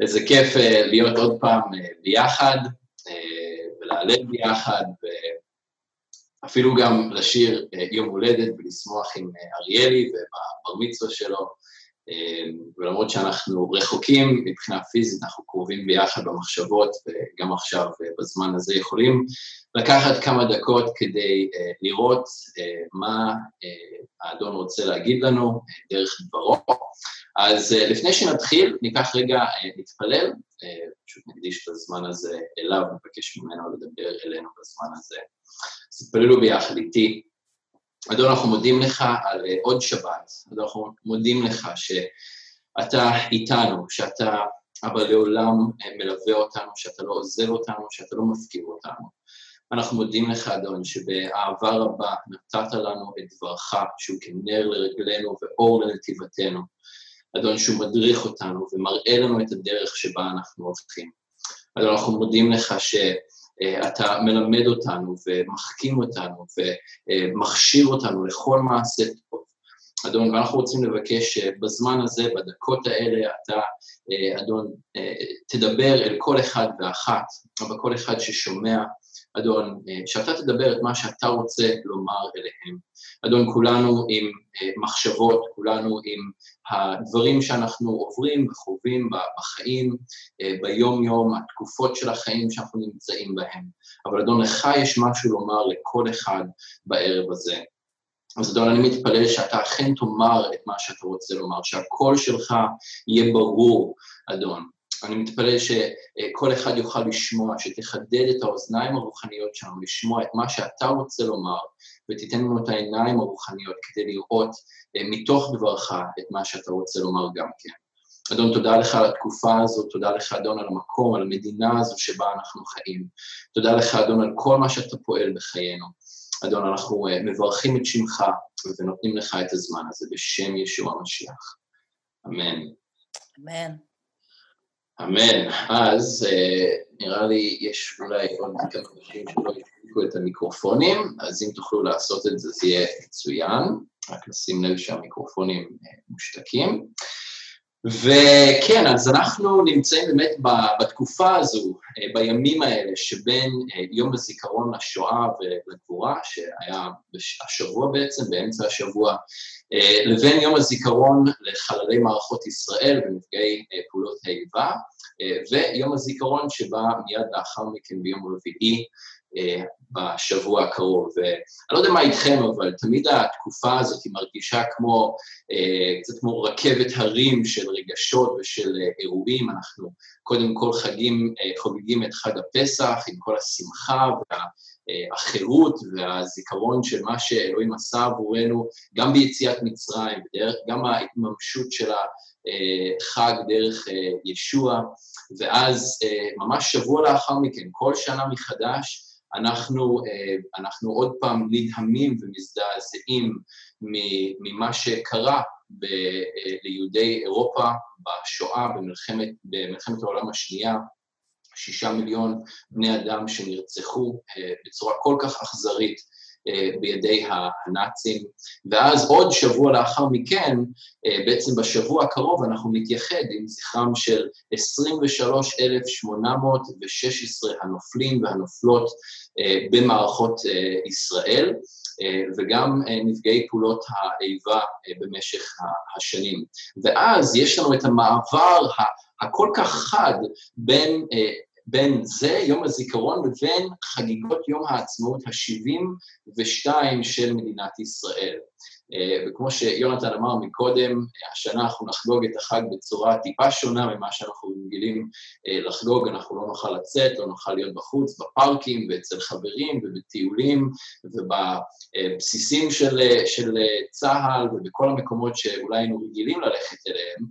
איזה כיף להיות עוד פעם ביחד, ולהלל ביחד, ואפילו גם לשיר יום הולדת ולשמוח עם אריאלי ובבר מצווה שלו. ולמרות שאנחנו רחוקים מבחינה פיזית, אנחנו קרובים ביחד במחשבות, וגם עכשיו בזמן הזה יכולים לקחת כמה דקות כדי לראות מה האדון רוצה להגיד לנו דרך דברו. אז לפני שנתחיל, ניקח רגע, נתפלל, פשוט נקדיש את הזמן הזה אליו, נבקש ממנו לדבר אלינו בזמן הזה. אז תתפללו ביחד איתי. אדון, אנחנו מודים לך על עוד שבת, אדון, אנחנו מודים לך שאתה איתנו, שאתה, אבל לעולם מלווה אותנו, שאתה לא עוזב אותנו, שאתה לא מפקיר אותנו. אנחנו מודים לך, אדון, שבאהבה רבה נתת לנו את דברך, שהוא כנר לרגלינו ואור לנתיבתנו. אדון, שהוא מדריך אותנו ומראה לנו את הדרך שבה אנחנו הולכים. אדון, אנחנו מודים לך ש... אתה מלמד אותנו ומחכים אותנו ומכשיר אותנו לכל מעשה טוב. אדון, ואנחנו רוצים לבקש שבזמן הזה, בדקות האלה, אתה, אדון, תדבר אל כל אחד ואחת, אבל כל אחד ששומע, אדון, שאתה תדבר את מה שאתה רוצה לומר אליהם. אדון, כולנו עם מחשבות, כולנו עם הדברים שאנחנו עוברים וחווים בחיים, ביום-יום, התקופות של החיים שאנחנו נמצאים בהם. אבל אדון, לך יש משהו לומר לכל אחד בערב הזה. אז אדון, אני מתפלל שאתה אכן תאמר את מה שאתה רוצה לומר, שהקול שלך יהיה ברור, אדון. אני מתפלל שכל אחד יוכל לשמוע, שתחדד את האוזניים הרוחניות שלנו, לשמוע את מה שאתה רוצה לומר, ותיתן לנו את העיניים הרוחניות כדי לראות מתוך דברך את מה שאתה רוצה לומר גם כן. אדון, תודה לך על התקופה הזאת, תודה לך, אדון, על המקום, על המדינה הזו שבה אנחנו חיים. תודה לך, אדון, על כל מה שאתה פועל בחיינו. אדון, אנחנו מברכים את שמך ונותנים לך את הזמן הזה בשם ישוע המשיח. אמן. אמן. אמן. אז נראה לי יש אולי עוד כמה אנשים שלא ישתיקו את המיקרופונים, אז אם תוכלו לעשות את זה, זה יהיה מצוין. רק לשים לב שהמיקרופונים מושתקים. וכן, אז אנחנו נמצאים באמת בתקופה הזו, בימים האלה, שבין יום הזיכרון לשואה ולגבורה, שהיה השבוע בעצם, באמצע השבוע, לבין יום הזיכרון לחללי מערכות ישראל ונפגעי פעולות האיבה, ויום הזיכרון שבא מיד לאחר מכן ביום רביעי, בשבוע הקרוב. ואני לא יודע מה איתכם, אבל תמיד התקופה הזאת היא מרגישה כמו, קצת כמו רכבת הרים של רגשות ושל אירועים. אנחנו קודם כל חגים, חוגגים את חג הפסח עם כל השמחה והחירות והזיכרון של מה שאלוהים עשה עבורנו, גם ביציאת מצרים, גם ההתממשות של החג דרך ישוע, ואז ממש שבוע לאחר מכן, כל שנה מחדש, אנחנו, אנחנו עוד פעם נדהמים ומזדעזעים ממה שקרה ב, ליהודי אירופה בשואה, במלחמת, במלחמת העולם השנייה, שישה מיליון בני אדם שנרצחו בצורה כל כך אכזרית בידי הנאצים, ואז עוד שבוע לאחר מכן, בעצם בשבוע הקרוב אנחנו נתייחד עם זכרם של 23,816 הנופלים והנופלות במערכות ישראל, וגם נפגעי פעולות האיבה במשך השנים. ואז יש לנו את המעבר הכל כך חד בין בין זה, יום הזיכרון, לבין חגיגות יום העצמאות ה-72 של מדינת ישראל. וכמו שיונתן אמר מקודם, השנה אנחנו נחגוג את החג בצורה טיפה שונה ממה שאנחנו רגילים לחגוג, אנחנו לא נוכל לצאת, לא נוכל להיות בחוץ, בפארקים ואצל חברים ובטיולים ובבסיסים של, של צה"ל ובכל המקומות שאולי היינו רגילים ללכת אליהם,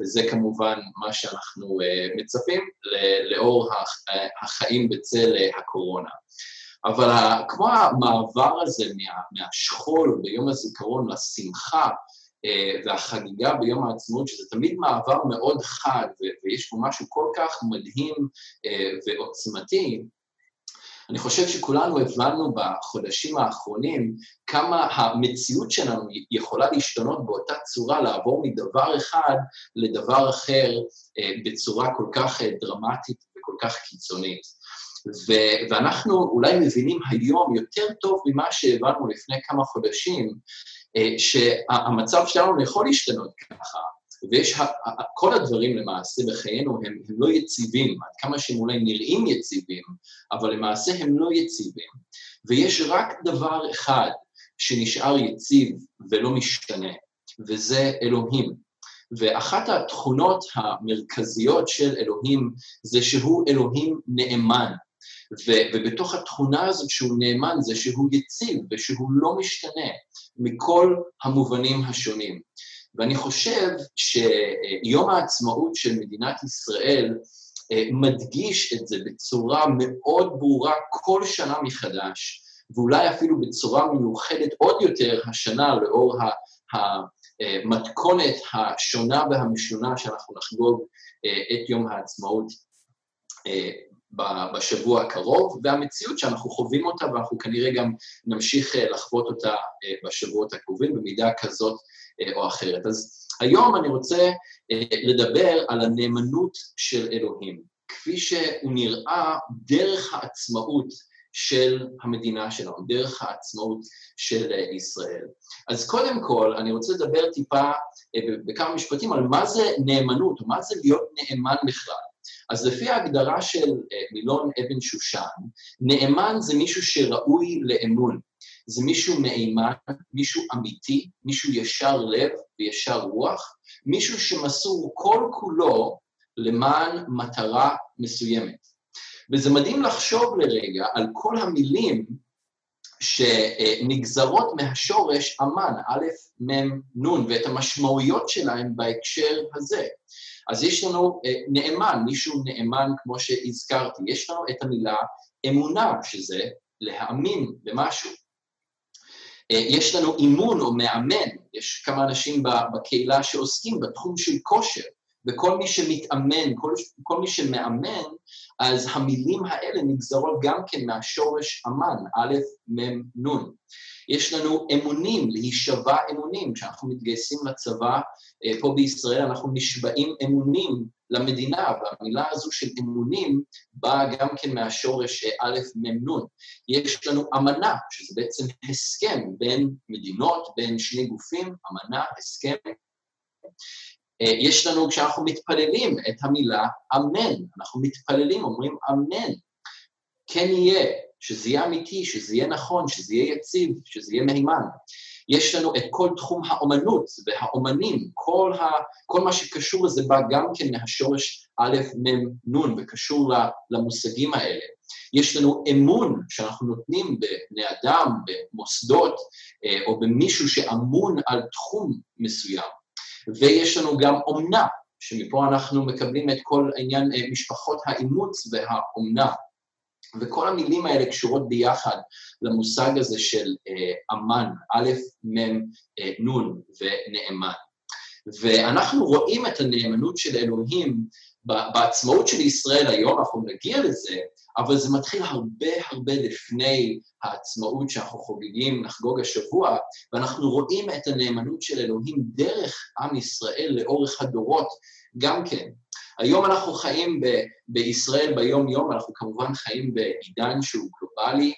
וזה כמובן מה שאנחנו מצפים לאור החיים בצל הקורונה. אבל כמו המעבר הזה מה, מהשכול ביום הזיכרון לשמחה והחגיגה ביום העצמאות, שזה תמיד מעבר מאוד חד ויש פה משהו כל כך מדהים ועוצמתי, אני חושב שכולנו הבנו בחודשים האחרונים כמה המציאות שלנו יכולה להשתנות באותה צורה, לעבור מדבר אחד לדבר אחר אה, בצורה כל כך אה, דרמטית וכל כך קיצונית. ו- ואנחנו אולי מבינים היום יותר טוב ממה שהבנו לפני כמה חודשים, אה, שהמצב שלנו יכול להשתנות ככה, ויש, כל הדברים למעשה בחיינו הם, הם לא יציבים, עד כמה שהם אולי נראים יציבים, אבל למעשה הם לא יציבים. ויש רק דבר אחד שנשאר יציב ולא משתנה, וזה אלוהים. ואחת התכונות המרכזיות של אלוהים זה שהוא אלוהים נאמן. ו- ובתוך התכונה הזאת שהוא נאמן זה שהוא יציב ושהוא לא משתנה מכל המובנים השונים. ואני חושב שיום העצמאות של מדינת ישראל אה, מדגיש את זה בצורה מאוד ברורה כל שנה מחדש, ואולי אפילו בצורה מיוחדת עוד יותר השנה לאור המתכונת השונה והמשונה שאנחנו נחגוג אה, את יום העצמאות אה, בשבוע הקרוב, והמציאות שאנחנו חווים אותה ואנחנו כנראה גם נמשיך לחוות אותה בשבועות הקרובים במידה כזאת אה, או אחרת. אז היום אני רוצה אה, לדבר על הנאמנות של אלוהים, כפי שהוא נראה דרך העצמאות של המדינה שלנו, דרך העצמאות של אה, ישראל. אז קודם כל, אני רוצה לדבר טיפה בכמה משפטים על מה זה נאמנות, מה זה להיות נאמן בכלל. אז לפי ההגדרה של מילון אבן שושן, נאמן זה מישהו שראוי לאמון. זה מישהו מהימן, מישהו אמיתי, מישהו ישר לב וישר רוח, מישהו שמסור כל כולו למען מטרה מסוימת. וזה מדהים לחשוב לרגע על כל המילים שנגזרות מהשורש אמן, א', מ', נ', ואת המשמעויות שלהם בהקשר הזה. אז יש לנו אה, נאמן, מישהו נאמן כמו שהזכרתי, יש לנו את המילה אמונה, שזה להאמין במשהו. אה, יש לנו אימון או מאמן, יש כמה אנשים בקהילה שעוסקים בתחום של כושר, וכל מי שמתאמן, כל, כל מי שמאמן, אז המילים האלה נגזרות גם כן מהשורש אמן, א', מ', נ'. יש לנו אמונים, להישבע אמונים, כשאנחנו מתגייסים לצבא אה, פה בישראל, אנחנו נשבעים אמונים למדינה, והמילה הזו של אמונים באה גם כן מהשורש אה, א', מ', נ'. יש לנו אמנה, שזה בעצם הסכם בין מדינות, בין שני גופים, אמנה, הסכם. אה, יש לנו, כשאנחנו מתפללים, את המילה אמן. אנחנו מתפללים, אומרים אמן. כן יהיה, שזה יהיה אמיתי, שזה יהיה נכון, שזה יהיה יציב, שזה יהיה מהימן. יש לנו את כל תחום האומנות והאומנים, כל, ה, כל מה שקשור לזה בא גם כן מהשורש א', מ', נ', וקשור למושגים האלה. יש לנו אמון שאנחנו נותנים בבני אדם, במוסדות, אה, או במישהו שאמון על תחום מסוים. ויש לנו גם אומנה, שמפה אנחנו מקבלים את כל עניין אה, משפחות האימוץ והאומנה. וכל המילים האלה קשורות ביחד למושג הזה של אה, אמן, א', מ', אה, נ' ונאמן. ואנחנו רואים את הנאמנות של אלוהים בעצמאות של ישראל היום, אנחנו נגיע לזה, אבל זה מתחיל הרבה הרבה לפני העצמאות שאנחנו חוגגים, נחגוג השבוע, ואנחנו רואים את הנאמנות של אלוהים דרך עם ישראל לאורך הדורות גם כן. היום אנחנו חיים ב- בישראל ביום-יום, אנחנו כמובן חיים בעידן שהוא גלובלי,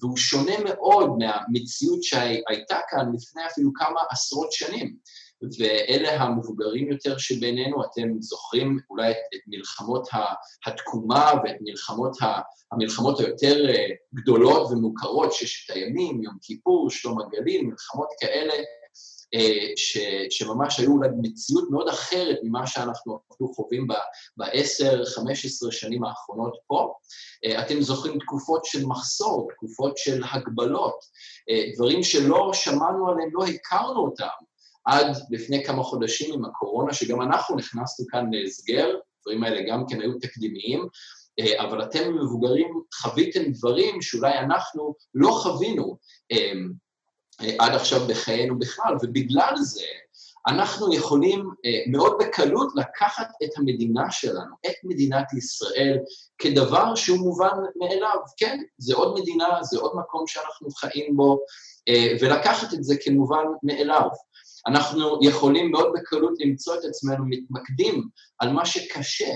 והוא שונה מאוד מהמציאות שהייתה כאן לפני אפילו כמה עשרות שנים. ואלה המבוגרים יותר שבינינו, אתם זוכרים אולי את, את מלחמות התקומה ואת מלחמות, ה, המלחמות היותר אה, גדולות ומוכרות, ששת הימים, יום כיפור, שלום הגליל, מלחמות כאלה, אה, ש, שממש היו אולי מציאות מאוד אחרת ממה שאנחנו אפילו חווים ב-10-15 שנים האחרונות פה. אה, אתם זוכרים תקופות של מחסור, תקופות של הגבלות, דברים שלא שמענו עליהם, לא הכרנו אותם. עד לפני כמה חודשים עם הקורונה, שגם אנחנו נכנסנו כאן להסגר, הדברים האלה גם כן היו תקדימיים, אה, אבל אתם מבוגרים חוויתם דברים שאולי אנחנו לא חווינו אה, אה, עד עכשיו בחיינו בכלל, ובגלל זה אנחנו יכולים אה, מאוד בקלות לקחת את המדינה שלנו, את מדינת ישראל, כדבר שהוא מובן מאליו. כן, זה עוד מדינה, זה עוד מקום שאנחנו חיים בו, ולקחת את זה כמובן מאליו. אנחנו יכולים מאוד בקלות למצוא את עצמנו מתמקדים על מה שקשה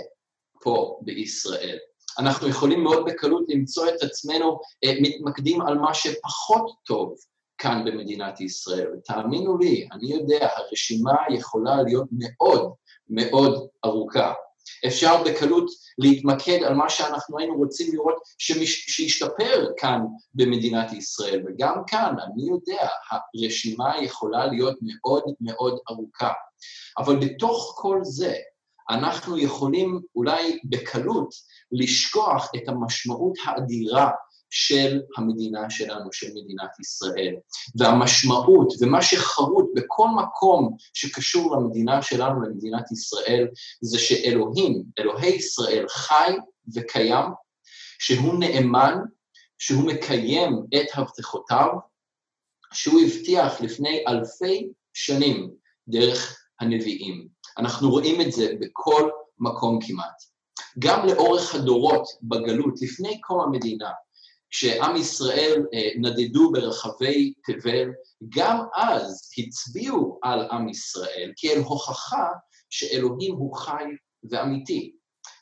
פה בישראל. אנחנו יכולים מאוד בקלות למצוא את עצמנו אה, מתמקדים על מה שפחות טוב כאן במדינת ישראל. ותאמינו לי, אני יודע, הרשימה יכולה להיות מאוד מאוד ארוכה. אפשר בקלות להתמקד על מה שאנחנו היינו רוצים לראות שמש, שישתפר כאן במדינת ישראל, וגם כאן, אני יודע, הרשימה יכולה להיות מאוד מאוד ארוכה. אבל בתוך כל זה, אנחנו יכולים אולי בקלות לשכוח את המשמעות האדירה של המדינה שלנו, של מדינת ישראל. והמשמעות ומה שחרוט בכל מקום שקשור למדינה שלנו, למדינת ישראל, זה שאלוהים, אלוהי ישראל, חי וקיים, שהוא נאמן, שהוא מקיים את הבטחותיו, שהוא הבטיח לפני אלפי שנים דרך הנביאים. אנחנו רואים את זה בכל מקום כמעט. גם לאורך הדורות בגלות, לפני קום המדינה, כשעם ישראל אה, נדדו ברחבי תבל, גם אז הצביעו על עם ישראל כאל הוכחה שאלוהים הוא חי ואמיתי.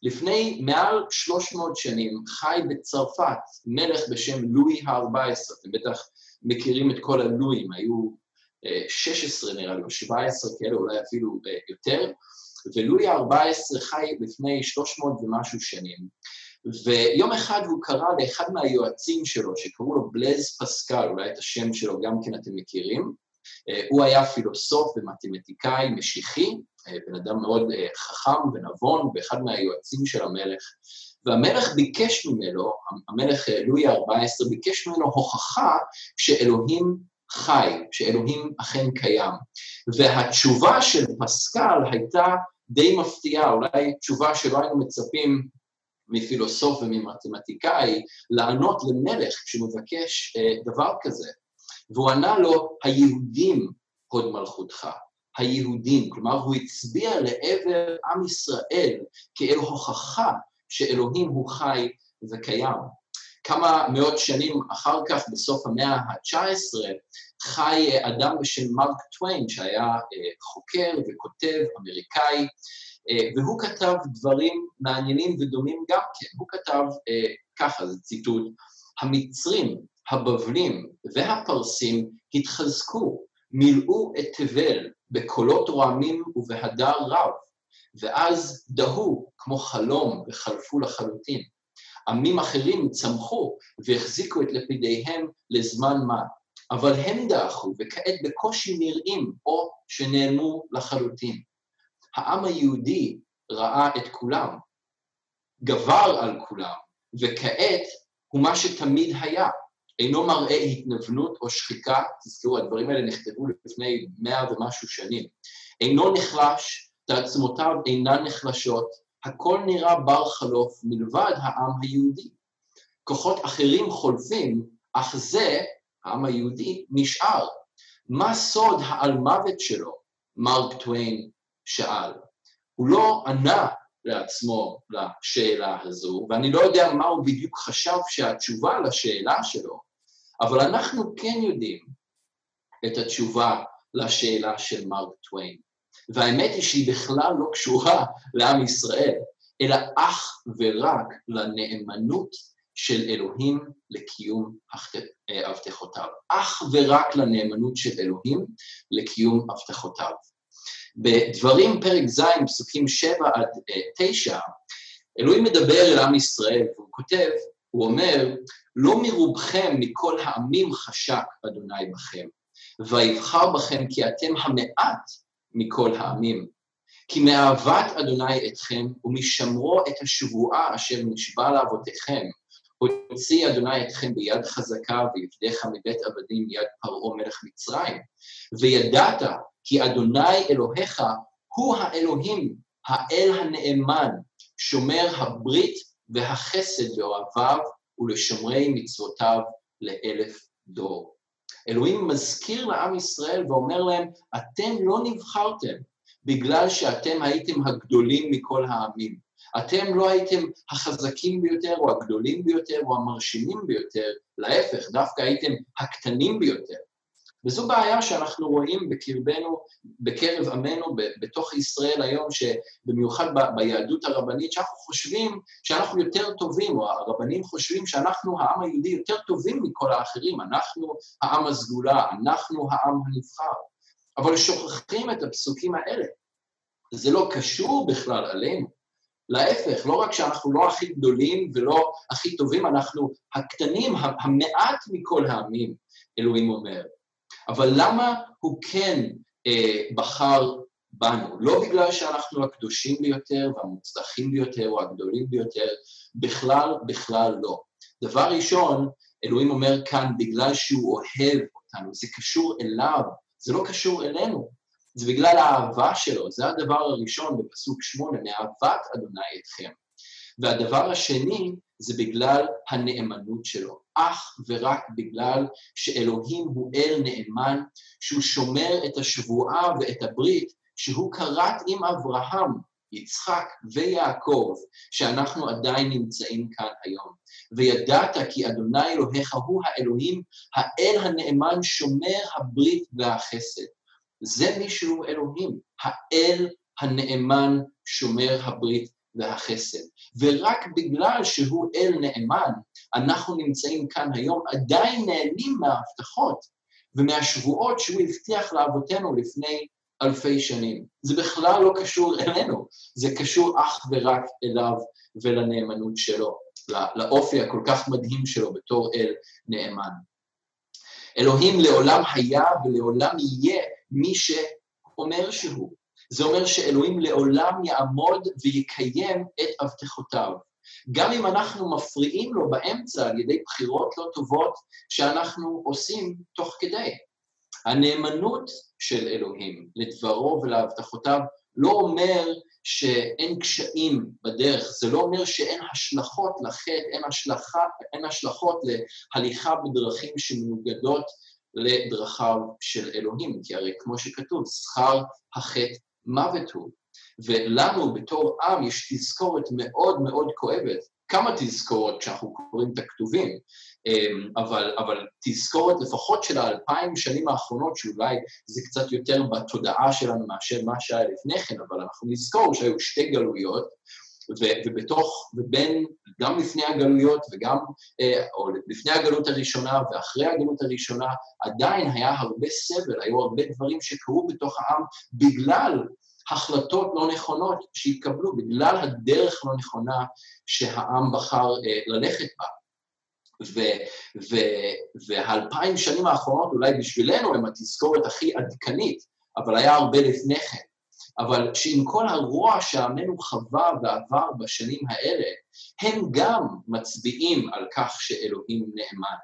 לפני מעל 300 שנים חי בצרפת מלך בשם לואי ה-14, אתם בטח מכירים את כל הלואים, היו 16 אה, נראה לי, או 17 כאלה, אולי אפילו אה, יותר, ולואי ה-14 חי לפני 300 ומשהו שנים, ויום אחד הוא קרא לאחד מהיועצים שלו, שקראו לו בלז פסקל, אולי את השם שלו גם כן אתם מכירים, אה, הוא היה פילוסוף ומתמטיקאי משיחי, אה, בן אדם מאוד אה, חכם ונבון, ואחד מהיועצים של המלך, והמלך ביקש ממנו, המלך לואי ה-14 ביקש ממנו הוכחה שאלוהים חי, שאלוהים אכן קיים. והתשובה של פסקל הייתה די מפתיעה, אולי תשובה שלא היינו מצפים מפילוסוף וממתמטיקאי לענות למלך כשמבקש אה, דבר כזה. והוא ענה לו, היהודים הוד מלכותך, היהודים, כלומר הוא הצביע לעבר עם ישראל כאל הוכחה שאלוהים הוא חי וקיים. כמה מאות שנים אחר כך, בסוף המאה ה-19, חי אדם בשם מרק טוויין, שהיה אה, חוקר וכותב אמריקאי, אה, והוא כתב דברים מעניינים ודומים גם כן. הוא כתב אה, ככה, זה ציטוט, המצרים, הבבלים והפרסים התחזקו, מילאו את תבל בקולות רועמים ובהדר רב, ואז דהו כמו חלום וחלפו לחלוטין. עמים אחרים צמחו והחזיקו את לפידיהם לזמן מה, אבל הם דעכו וכעת בקושי נראים או שנעלמו לחלוטין. העם היהודי ראה את כולם, גבר על כולם, וכעת הוא מה שתמיד היה. אינו מראה התנוונות או שחיקה, תזכרו, הדברים האלה נכתבו לפני מאה ומשהו שנים. אינו נחלש, תעצמותיו אינן נחלשות, הכל נראה בר חלוף מלבד העם היהודי. כוחות אחרים חולפים, אך זה, העם היהודי, נשאר. מה סוד העל מוות שלו? מרק טוויין שאל. הוא לא ענה לעצמו לשאלה הזו, ואני לא יודע מה הוא בדיוק חשב שהתשובה לשאלה שלו, אבל אנחנו כן יודעים את התשובה לשאלה של מרק טוויין. והאמת היא שהיא בכלל לא קשורה לעם ישראל, אלא אך ורק לנאמנות של אלוהים לקיום הבטחותיו. אך ורק לנאמנות של אלוהים לקיום הבטחותיו. בדברים פרק ז', פסוקים 7 עד 9, אלוהים מדבר אל עם ישראל, והוא כותב, הוא אומר, לא מרובכם מכל העמים חשק אדוני בכם, ויבחר בכם כי אתם המעט מכל העמים. כי מאהבת אדוני אתכם, ומשמרו את השבועה אשר נשבע לאבותיכם, הוציא אדוני אתכם ביד חזקה, ויפדך מבית עבדים יד פרעה מלך מצרים. וידעת כי אדוני אלוהיך הוא האלוהים, האל הנאמן, שומר הברית והחסד לאוהביו ולשומרי מצוותיו לאלף דור. אלוהים מזכיר לעם ישראל ואומר להם, אתם לא נבחרתם בגלל שאתם הייתם הגדולים מכל העמים. אתם לא הייתם החזקים ביותר או הגדולים ביותר או המרשימים ביותר, להפך, דווקא הייתם הקטנים ביותר. וזו בעיה שאנחנו רואים בקרבנו, בקרב עמנו, בתוך ישראל היום, שבמיוחד ביהדות הרבנית, שאנחנו חושבים שאנחנו יותר טובים, או הרבנים חושבים שאנחנו, העם היהודי, יותר טובים מכל האחרים, אנחנו העם הסגולה, אנחנו העם הנבחר. אבל שוכחים את הפסוקים האלה. זה לא קשור בכלל עלינו. להפך, לא רק שאנחנו לא הכי גדולים ולא הכי טובים, אנחנו הקטנים, המעט מכל העמים, אלוהים אומר. אבל למה הוא כן אה, בחר בנו? לא בגלל שאנחנו הקדושים ביותר והמוצלחים ביותר או הגדולים ביותר, בכלל, בכלל לא. דבר ראשון, אלוהים אומר כאן, בגלל שהוא אוהב אותנו, זה קשור אליו, זה לא קשור אלינו. זה בגלל האהבה שלו, זה הדבר הראשון בפסוק שמונה, מאהבת אדוני אתכם. והדבר השני זה בגלל הנאמנות שלו, אך ורק בגלל שאלוהים הוא אל נאמן, שהוא שומר את השבועה ואת הברית שהוא כרת עם אברהם, יצחק ויעקב, שאנחנו עדיין נמצאים כאן היום. וידעת כי אדוני אלוהיך הוא האלוהים, האל הנאמן שומר הברית והחסד. זה מי שהוא אלוהים, האל הנאמן שומר הברית והחסד. ורק בגלל שהוא אל נאמן, אנחנו נמצאים כאן היום עדיין נהנים מההבטחות ומהשבועות שהוא הבטיח לאבותינו לפני אלפי שנים. זה בכלל לא קשור אלינו, זה קשור אך ורק אליו ולנאמנות שלו, לאופי הכל כך מדהים שלו בתור אל נאמן. אלוהים לעולם היה ולעולם יהיה מי שאומר שהוא. זה אומר שאלוהים לעולם יעמוד ויקיים את הבטחותיו. גם אם אנחנו מפריעים לו באמצע על ידי בחירות לא טובות שאנחנו עושים תוך כדי. הנאמנות של אלוהים לדברו ולהבטחותיו לא אומר שאין קשיים בדרך, זה לא אומר שאין השלכות לחטא, אין, אין השלכות להליכה בדרכים שמנוגדות לדרכיו של אלוהים, כי הרי כמו שכתוב, שכר החטא מוות הוא. ולנו בתור עם יש תזכורת מאוד מאוד כואבת, כמה תזכורות כשאנחנו קוראים את הכתובים, אמ, אבל, אבל תזכורת לפחות של האלפיים שנים האחרונות, שאולי זה קצת יותר בתודעה שלנו מאשר מה שהיה לפני כן, אבל אנחנו נזכור שהיו שתי גלויות, ו- ובתוך, ובין, גם לפני הגלויות וגם, אה, או לפני הגלות הראשונה ואחרי הגלות הראשונה, עדיין היה הרבה סבל, היו הרבה דברים שקרו בתוך העם בגלל החלטות לא נכונות שהתקבלו, בגלל הדרך לא נכונה שהעם בחר אה, ללכת בה. והאלפיים שנים האחרונות אולי בשבילנו הם התזכורת הכי עדכנית, אבל היה הרבה לפני כן. אבל שעם כל הרוע שעמנו חווה ועבר בשנים האלה, הם גם מצביעים על כך שאלוהים נאמן.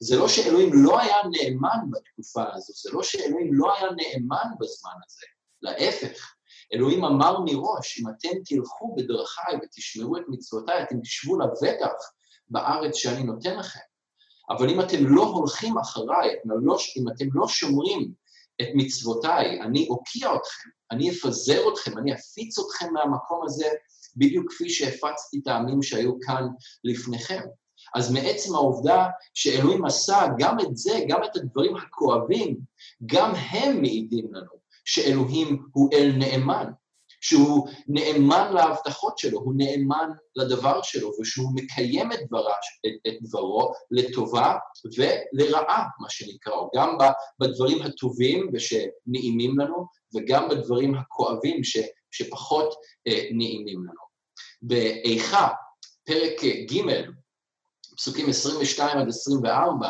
זה לא שאלוהים לא היה נאמן בתקופה הזו, זה לא שאלוהים לא היה נאמן בזמן הזה, להפך. אלוהים אמר מראש, אם אתם תלכו בדרכיי ותשמרו את מצוותיי, אתם תשבו לבטח בארץ שאני נותן לכם. אבל אם אתם לא הולכים אחריי, לא, אם אתם לא שומרים את מצוותיי, אני אוקיע אתכם, אני אפזר אתכם, אני אפיץ אתכם מהמקום הזה, בדיוק כפי שהפצתי את העמים שהיו כאן לפניכם. אז מעצם העובדה שאלוהים עשה גם את זה, גם את הדברים הכואבים, גם הם מעידים לנו שאלוהים הוא אל נאמן. שהוא נאמן להבטחות שלו, הוא נאמן לדבר שלו, ושהוא מקיים את, דברה, את, את דברו לטובה ולרעה, מה שנקרא, גם בדברים הטובים ושנעימים לנו, וגם בדברים הכואבים ש, שפחות אה, נעימים לנו. באיכה, פרק ג', פסוקים 22 עד 24,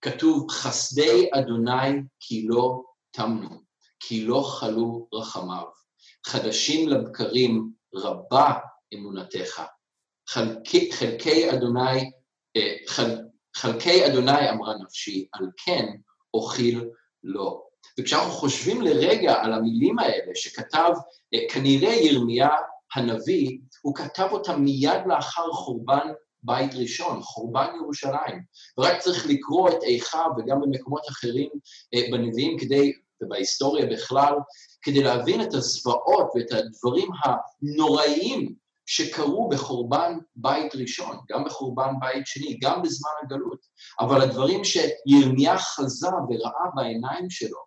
כתוב, חסדי אדוני כי לא תמנו, כי לא חלו רחמיו. חדשים לבקרים רבה אמונתך. חלקי, חלקי אדוני, אה, חל, חלקי אדוני אמרה נפשי, על כן אוכיל לו. וכשאנחנו חושבים לרגע על המילים האלה שכתב אה, כנראה ירמיה הנביא, הוא כתב אותם מיד לאחר חורבן בית ראשון, חורבן ירושלים. ורק צריך לקרוא את איכה וגם במקומות אחרים אה, בנביאים כדי, ובהיסטוריה בכלל, כדי להבין את הזוועות ואת הדברים הנוראיים שקרו בחורבן בית ראשון, גם בחורבן בית שני, גם בזמן הגלות. אבל הדברים שירמיה חזה וראה בעיניים שלו,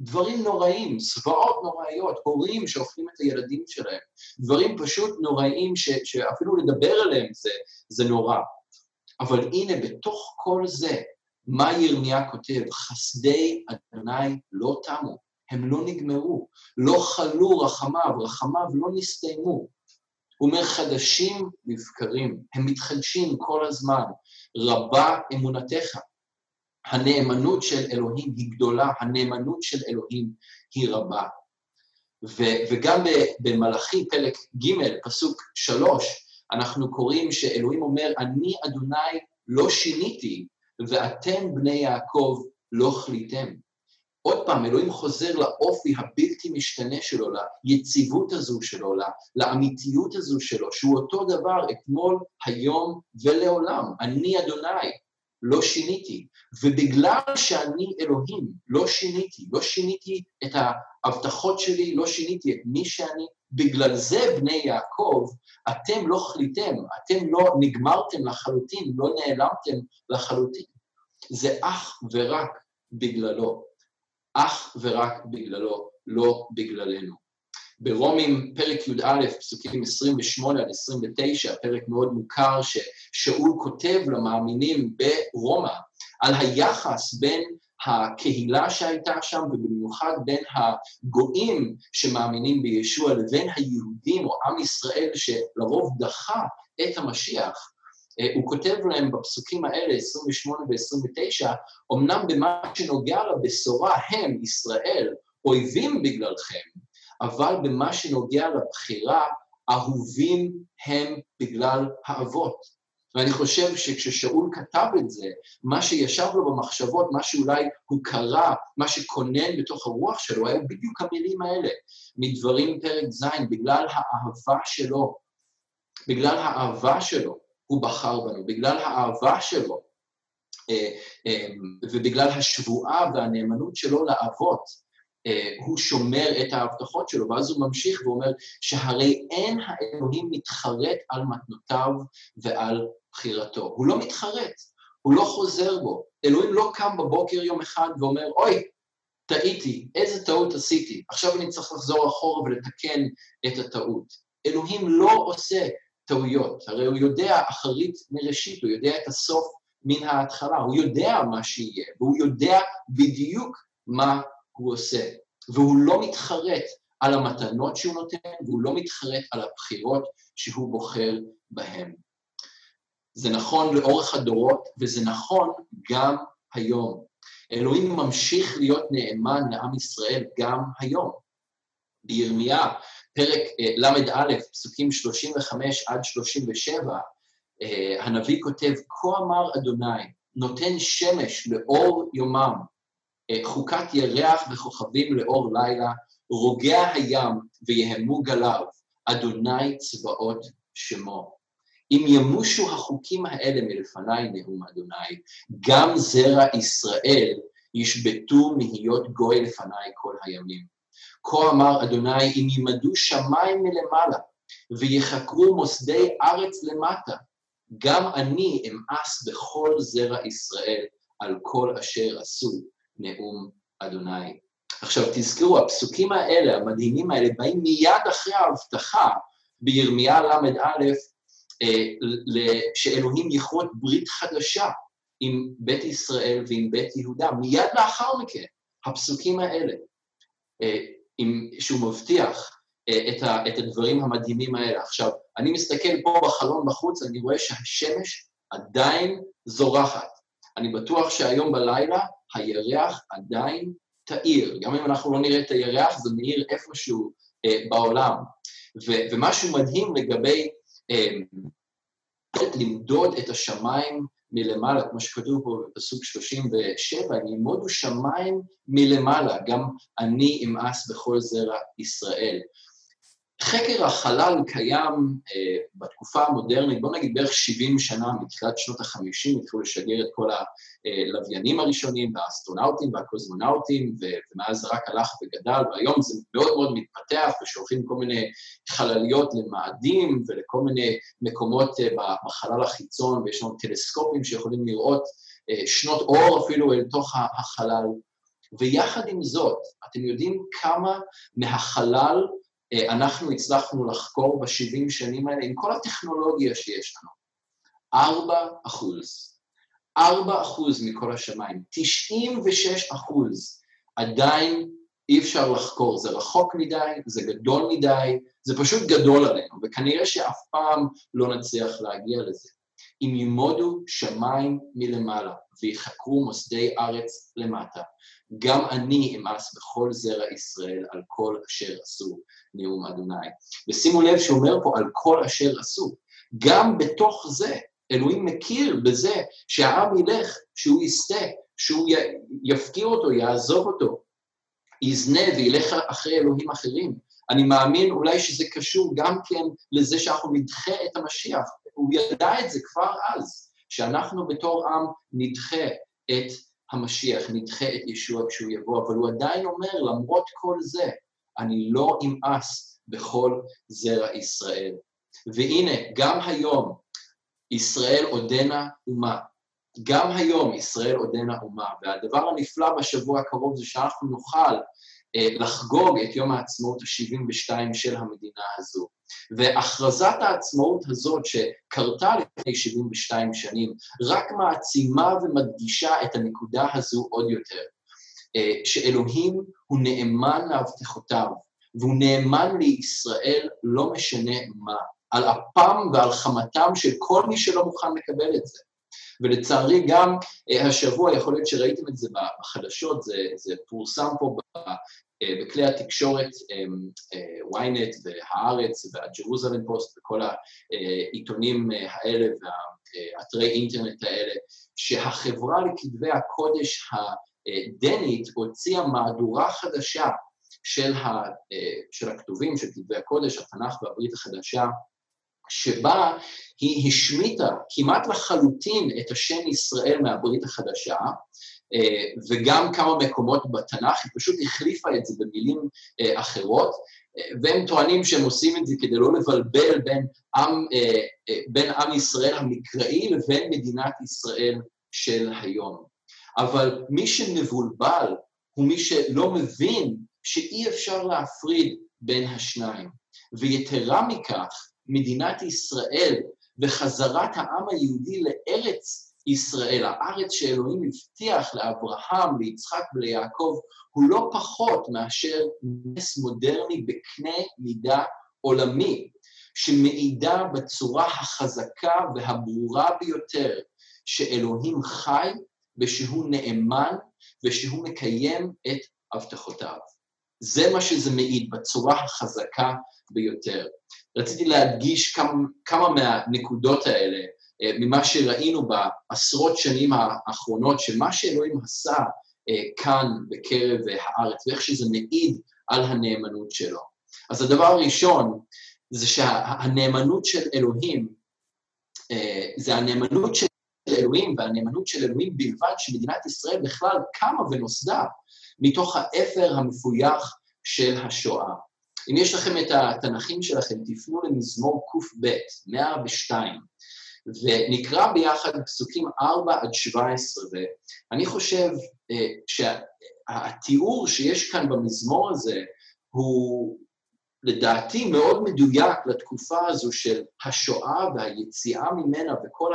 דברים נוראים, זוועות נוראיות, הורים שאוכלים את הילדים שלהם, דברים פשוט נוראים ש, שאפילו לדבר עליהם זה, זה נורא. אבל הנה, בתוך כל זה, מה ירמיה כותב? חסדי אדוני לא תמו, הם לא נגמרו, לא חלו רחמיו, רחמיו לא נסתיימו. הוא אומר, חדשים לבקרים, הם מתחדשים כל הזמן, רבה אמונתך. הנאמנות של אלוהים היא גדולה, הנאמנות של אלוהים היא רבה. ו- וגם במלאכי, פרק ג', פסוק שלוש, אנחנו קוראים שאלוהים אומר, אני אדוני לא שיניתי, ואתם בני יעקב לא חליתם. עוד פעם, אלוהים חוזר לאופי הבלתי משתנה שלו, ליציבות הזו שלו, לאמיתיות הזו שלו, שהוא אותו דבר אתמול, היום ולעולם. אני אדוני, לא שיניתי. ובגלל שאני אלוהים, לא שיניתי, לא שיניתי את ההבטחות שלי, לא שיניתי את מי שאני, בגלל זה, בני יעקב, אתם לא חליתם, אתם לא נגמרתם לחלוטין, לא נעלמתם לחלוטין. זה אך ורק בגללו. אך ורק בגללו, לא בגללנו. ברומים פרק י"א, פסוקים 28 עד 29, פרק מאוד מוכר ששאול כותב למאמינים ברומא על היחס בין הקהילה שהייתה שם, ובמיוחד בין הגויים שמאמינים בישוע לבין היהודים או עם ישראל שלרוב דחה את המשיח, אה, הוא כותב להם בפסוקים האלה, 28 ו-29, אמנם במה שנוגע לבשורה הם, ישראל, אויבים בגללכם, אבל במה שנוגע לבחירה, אהובים הם בגלל האבות. ואני חושב שכששאול כתב את זה, מה שישב לו במחשבות, מה שאולי הוא קרא, מה שכונן בתוך הרוח שלו, היו בדיוק המילים האלה, מדברים פרק ז', בגלל האהבה שלו, בגלל האהבה שלו, הוא בחר בנו, בגלל האהבה שלו אה, אה, ובגלל השבועה והנאמנות שלו לאבות, הוא שומר את ההבטחות שלו, ואז הוא ממשיך ואומר שהרי אין האלוהים מתחרט על מתנותיו ועל בחירתו. הוא לא מתחרט, הוא לא חוזר בו. אלוהים לא קם בבוקר יום אחד ואומר, אוי, טעיתי, איזה טעות עשיתי, עכשיו אני צריך לחזור אחורה ולתקן את הטעות. אלוהים לא עושה טעויות, הרי הוא יודע אחרית מראשית, הוא יודע את הסוף מן ההתחלה, הוא יודע מה שיהיה, והוא יודע בדיוק מה הוא עושה, והוא לא מתחרט על המתנות שהוא נותן, והוא לא מתחרט על הבחירות שהוא בוחר בהן. זה נכון לאורך הדורות, וזה נכון גם היום. אלוהים ממשיך להיות נאמן לעם ישראל גם היום. בירמיה פרק ל"א, פסוקים 35 עד 37, אה, הנביא כותב, כה אמר אדוני, נותן שמש לאור יומם, חוקת ירח וכוכבים לאור לילה, רוגע הים ויהמו גליו, אדוני צבאות שמו. אם ימושו החוקים האלה מלפניי, נאום אדוני, גם זרע ישראל ישבתו מהיות גוי לפניי כל הימים. כה אמר אדוני, אם ימדו שמיים מלמעלה, ויחקרו מוסדי ארץ למטה, גם אני אמאס בכל זרע ישראל על כל אשר עשו, נאום אדוני. עכשיו תזכרו, הפסוקים האלה, המדהימים האלה, באים מיד אחרי ההבטחה בירמיה ל"א, שאלוהים יכרות ברית חדשה עם בית ישראל ועם בית יהודה, מיד לאחר מכן, הפסוקים האלה. אה, שהוא מבטיח אה, את הדברים המדהימים האלה. עכשיו, אני מסתכל פה בחלון בחוץ, אני רואה שהשמש עדיין זורחת. אני בטוח שהיום בלילה הירח עדיין תאיר. גם אם אנחנו לא נראה את הירח, זה מאיר איפשהו אה, בעולם. ו, ומשהו מדהים לגבי אה, למדוד את השמיים מלמעלה, כמו שכתוב פה בפסוק 37, נעמודו שמיים מלמעלה, גם אני אמאס בכל זרע ישראל. חקר החלל קיים אה, בתקופה המודרנית, בוא נגיד בערך 70 שנה מתחילת שנות ה-50, התחילו לשגר את כל הלוויינים הראשונים, והאסטרונאוטים והקוזמונאוטים, ומאז רק הלך וגדל, והיום זה מאוד מאוד מתפתח, ושולחים כל מיני חלליות למאדים ולכל מיני מקומות אה, בחלל החיצון, ויש לנו טלסקופים שיכולים לראות אה, שנות אור אפילו אל תוך החלל. ויחד עם זאת, אתם יודעים כמה מהחלל אה, אנחנו הצלחנו לחקור ב-70 שנים האלה, עם כל הטכנולוגיה שיש לנו, 4 אחוז, 4 אחוז מכל השמיים, 96 אחוז. עדיין אי אפשר לחקור, זה רחוק מדי, זה גדול מדי, זה פשוט גדול עלינו, וכנראה שאף פעם לא נצליח להגיע לזה. אם ילמודו שמיים מלמעלה ויחקרו מוסדי ארץ למטה, גם אני אמאס בכל זרע ישראל על כל אשר עשו נאום אדוני. ושימו לב שהוא אומר פה על כל אשר עשו. גם בתוך זה, אלוהים מכיר בזה שהעם ילך, שהוא יסטה, שהוא יפקיר אותו, יעזוב אותו, יזנה וילך אחרי אלוהים אחרים. אני מאמין אולי שזה קשור גם כן לזה שאנחנו נדחה את המשיח. הוא ידע את זה כבר אז, שאנחנו בתור עם נדחה את המשיח, נדחה את ישוע כשהוא יבוא, אבל הוא עדיין אומר, למרות כל זה, אני לא אמאס בכל זרע ישראל. והנה, גם היום ישראל עודנה אומה. גם היום ישראל עודנה אומה, והדבר הנפלא בשבוע הקרוב זה שאנחנו נוכל לחגוג את יום העצמאות ה-72 של המדינה הזו. והכרזת העצמאות הזאת שקרתה לפני 72 שנים, רק מעצימה ומדגישה את הנקודה הזו עוד יותר, אה, שאלוהים הוא נאמן להבטחותיו, והוא נאמן לישראל לא משנה מה, על אפם ועל חמתם של כל מי שלא מוכן לקבל את זה. ולצערי גם אה, השבוע, יכול להיות שראיתם את זה בחדשות, זה, זה פורסם פה אה, בכלי התקשורת, אה, ynet והארץ והג'רוזלם פוסט וכל העיתונים האלה והאתרי אינטרנט האלה, שהחברה לכתבי הקודש הדנית הוציאה מהדורה חדשה של, ה, של הכתובים, של כתבי הקודש, התנ"ך והברית החדשה, שבה היא השמיטה כמעט לחלוטין את השם ישראל מהברית החדשה, אה, וגם כמה מקומות בתנ"ך, היא פשוט החליפה את זה במילים אה, אחרות, אה, והם טוענים שהם עושים את זה כדי לא לבלבל בין עם, בין עם ישראל המקראי לבין מדינת ישראל של היום. אבל מי שמבולבל הוא מי שלא מבין שאי אפשר להפריד בין השניים. ויתרה מכך, מדינת ישראל וחזרת העם היהודי לארץ ישראל, הארץ שאלוהים הבטיח לאברהם, ליצחק וליעקב, הוא לא פחות מאשר נס מודרני בקנה מידה עולמי, שמעידה בצורה החזקה והברורה ביותר שאלוהים חי ושהוא נאמן ושהוא מקיים את הבטחותיו. זה מה שזה מעיד בצורה החזקה ביותר. רציתי להדגיש כמה, כמה מהנקודות האלה, אה, ממה שראינו בעשרות שנים האחרונות, שמה שאלוהים עשה אה, כאן בקרב הארץ, ואיך שזה מעיד על הנאמנות שלו. אז הדבר הראשון זה שהנאמנות של אלוהים, אה, זה הנאמנות של אלוהים והנאמנות של אלוהים בלבד, שמדינת ישראל בכלל קמה ונוסדה מתוך האפר המפויח של השואה. אם יש לכם את התנ"כים שלכם, תפנו למזמור קב, 102, ונקרא ביחד פסוקים 4 עד 17, ואני חושב אה, שהתיאור שיש כאן במזמור הזה הוא לדעתי מאוד מדויק לתקופה הזו של השואה והיציאה ממנה וכל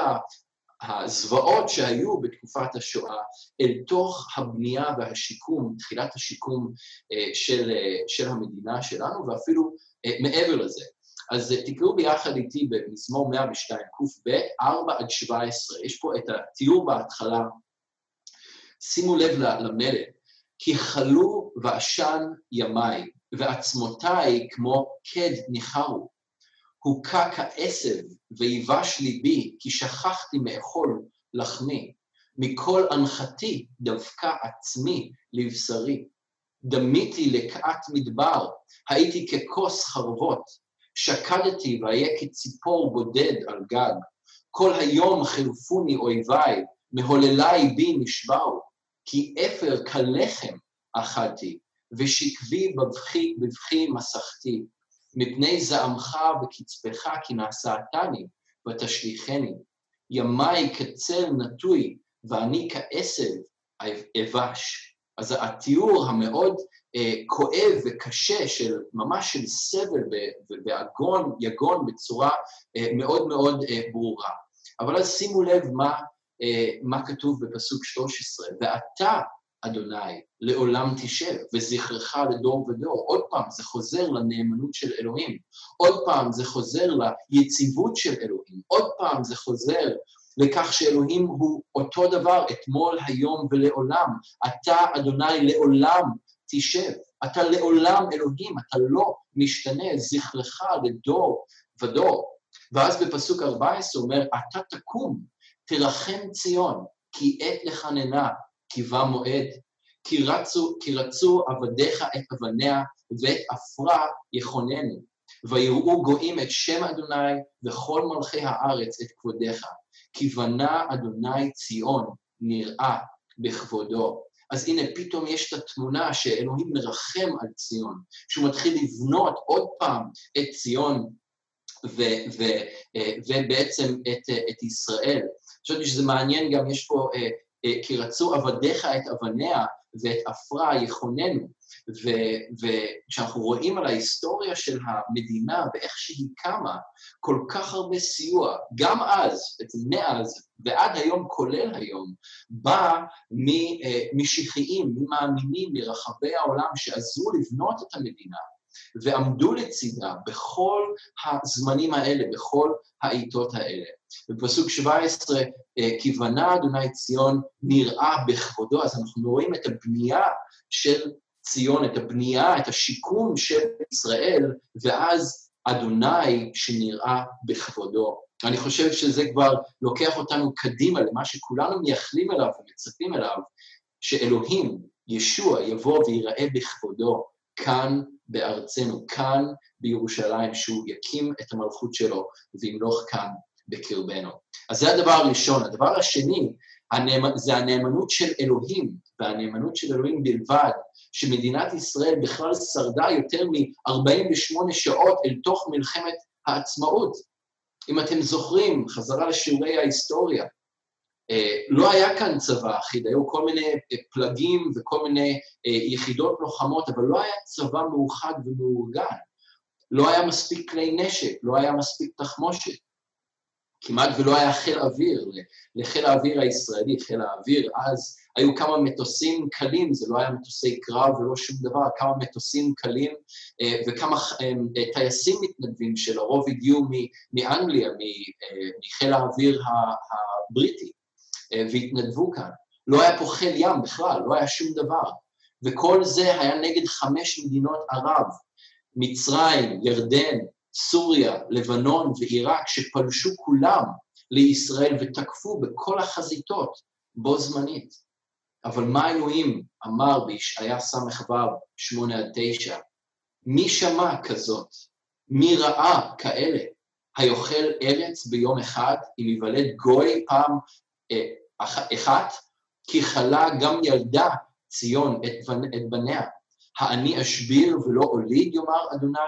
הזוועות שהיו בתקופת השואה אל תוך הבנייה והשיקום, תחילת השיקום אה, של, אה, של המדינה שלנו, ואפילו אה, מעבר לזה. אז תקראו ביחד איתי במזמור 102, קב, 4 עד 17, יש פה את התיאור בהתחלה. שימו לב למלך, כי חלו ועשן ימיי, ועצמותיי כמו קד ניחרו. הוכה כעשב ויבש ליבי, כי שכחתי מאכול לחמי. מכל אנחתי דווקא עצמי לבשרי. דמיתי לקעת מדבר, הייתי ככוס חרבות, שקדתי ואהיה כציפור בודד על גג. כל היום חרפוני אויביי, מהוללי בי נשבעו, כי אפר כלחם אכלתי, ושכבי בבכי, בבכי מסכתי, מפני זעמך וקצפך כי נעשתני, ותשליכני. ימיי כצל נטוי, ואני כעשב אבש. אז התיאור המאוד אה, כואב וקשה של ממש של סבל ויגון, יגון בצורה אה, מאוד מאוד אה, ברורה. אבל אז שימו לב מה, אה, מה כתוב בפסוק 13, ואתה, אדוני, לעולם תשב, וזכרך לדור ודור. עוד פעם, זה חוזר לנאמנות של אלוהים. עוד פעם, זה חוזר ליציבות של אלוהים. עוד פעם, זה חוזר לכך שאלוהים הוא אותו דבר אתמול, היום ולעולם. אתה, אדוני, לעולם תשב. אתה לעולם אלוהים, אתה לא משתנה, זכרך לדור ודור. ואז בפסוק 14 הוא אומר, אתה תקום, תרחם ציון, כי עת לחננה, בא מועד. כי רצו, כי רצו עבדיך את אבניה, ואת עפרה יכוננו. ויראו גויים את שם אדוני, וכל מלכי הארץ את כבודיך. כי בנה אדוני ציון, נראה בכבודו. אז הנה, פתאום יש את התמונה שאלוהים מרחם על ציון, שהוא מתחיל לבנות עוד פעם את ציון ו- ו- אה, ובעצם את, את ישראל. חשבתי שזה מעניין, גם יש פה, אה, אה, כי רצו עבדיך את אבניה ואת עפרה יכוננו. וכשאנחנו רואים על ההיסטוריה של המדינה ואיך שהיא קמה, כל כך הרבה סיוע, גם אז, מאז ועד היום, כולל היום, בא ממשיחיים, ממאמינים מרחבי העולם שעזרו לבנות את המדינה ועמדו לצידה בכל הזמנים האלה, בכל העיתות האלה. בפסוק 17, כי בנה אדוני ציון נראה בכבודו, אז אנחנו רואים את הבנייה של ציון, את הבנייה, את השיקום של ישראל, ואז אדוני שנראה בכבודו. אני חושב שזה כבר לוקח אותנו קדימה למה שכולנו מייחלים אליו ומצפים אליו, שאלוהים, ישוע, יבוא וייראה בכבודו כאן בארצנו, כאן בירושלים, שהוא יקים את המלכות שלו וימלוך כאן בקרבנו. אז זה הדבר הראשון. הדבר השני. זה הנאמנות של אלוהים, והנאמנות של אלוהים בלבד, שמדינת ישראל בכלל שרדה יותר מ-48 שעות אל תוך מלחמת העצמאות. אם אתם זוכרים, חזרה לשיעורי ההיסטוריה, לא היה כאן צבא אחיד, היו כל מיני אה, פלגים וכל מיני אה, יחידות לוחמות, אבל לא היה צבא מאוחד ומאורגן. לא היה מספיק כלי נשק, לא היה מספיק תחמושת. כמעט ולא היה חיל אוויר. לחיל האוויר הישראלי, חיל האוויר, אז היו כמה מטוסים קלים, זה לא היה מטוסי קרב ולא שום דבר, כמה מטוסים קלים אה, וכמה אה, טייסים מתנדבים שלרוב הגיעו מאנגליה, מחיל האוויר הבריטי, אה, והתנדבו כאן. לא היה פה חיל ים בכלל, לא היה שום דבר. וכל זה היה נגד חמש מדינות ערב, מצרים, ירדן, סוריה, לבנון ועיראק, שפלשו כולם לישראל ותקפו בכל החזיתות בו זמנית. אבל מה אלוהים אמר בישעיה ס"ו, 8 עד 9? מי שמע כזאת? מי ראה כאלה? היוכל ארץ ביום אחד, אם ייוולד גוי פעם אה, אחת, כי חלה גם ילדה ציון את, את בניה. האני אשביר ולא אוליד, יאמר אדוני,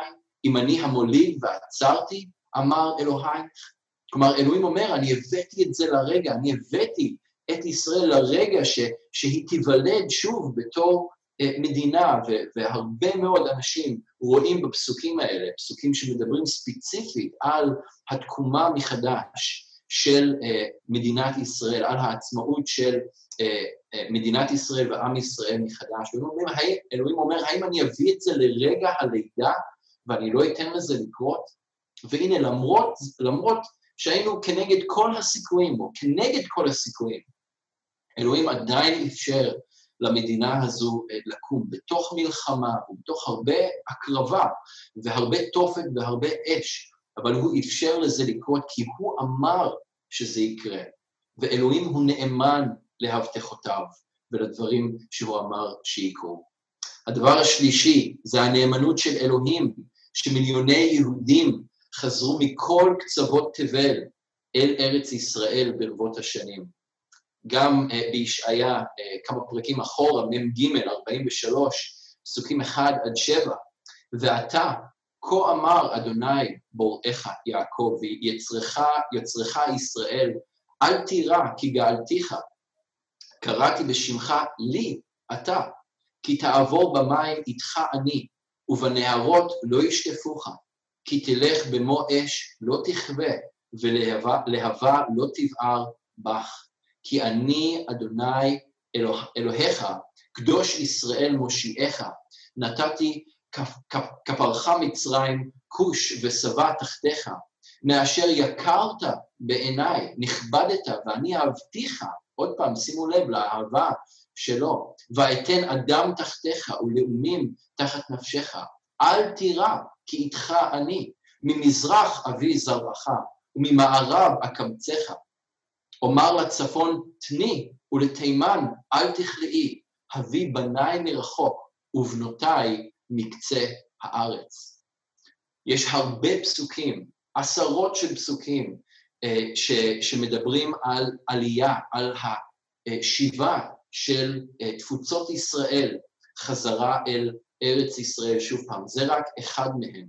אם אני המוליד ועצרתי, אמר אלוהייך. כלומר, אלוהים אומר, אני הבאתי את זה לרגע, אני הבאתי את ישראל לרגע ש, שהיא תיוולד שוב בתור אה, מדינה, ו, והרבה מאוד אנשים רואים בפסוקים האלה, פסוקים שמדברים ספציפית על התקומה מחדש של אה, מדינת ישראל, על העצמאות של אה, אה, מדינת ישראל ועם ישראל מחדש. ואלוהים אומר, האם אני אביא את זה לרגע הלידה ואני לא אתן לזה לקרות? והנה, למרות, למרות שהיינו כנגד כל הסיכויים, או כנגד כל הסיכויים, אלוהים עדיין אפשר למדינה הזו לקום בתוך מלחמה ובתוך הרבה הקרבה והרבה תופת והרבה אש, אבל הוא אפשר לזה לקרות כי הוא אמר שזה יקרה, ואלוהים הוא נאמן להבטחותיו ולדברים שהוא אמר שיקרו. הדבר השלישי זה הנאמנות של אלוהים, שמיליוני יהודים חזרו מכל קצוות תבל אל ארץ ישראל ברבות השנים. גם uh, בישעיה, uh, כמה פרקים אחורה, מ"ג, 43, פסוקים 1 עד 7, ועתה, כה אמר אדוני בוראיך יעקב, ויצרך יצרך ישראל, אל תירא כי גאלתיך, קראתי בשמך לי, אתה, כי תעבור במים איתך אני, ובנהרות לא ישטפוך, כי תלך במו אש לא תכבה, ולהבה לא תבער בך. כי אני, אדוני אלוה, אלוהיך, קדוש ישראל מושיעך, נתתי כפרך מצרים, כוש ושבע תחתיך, מאשר יקרת בעיניי, נכבדת, ואני אהבתיך, עוד פעם, שימו לב לאהבה שלו, ואתן אדם תחתיך ולאומים תחת נפשך, אל תירא, כי איתך אני, ממזרח אבי זרעך, וממערב אקמצך. אומר לצפון תני, ולתימן אל תכלאי, הביא בניי מרחוק, ובנותיי מקצה הארץ. יש הרבה פסוקים, עשרות של פסוקים, אה, ש, שמדברים על עלייה, על השיבה של אה, תפוצות ישראל חזרה אל ארץ ישראל שוב פעם. זה רק אחד מהם.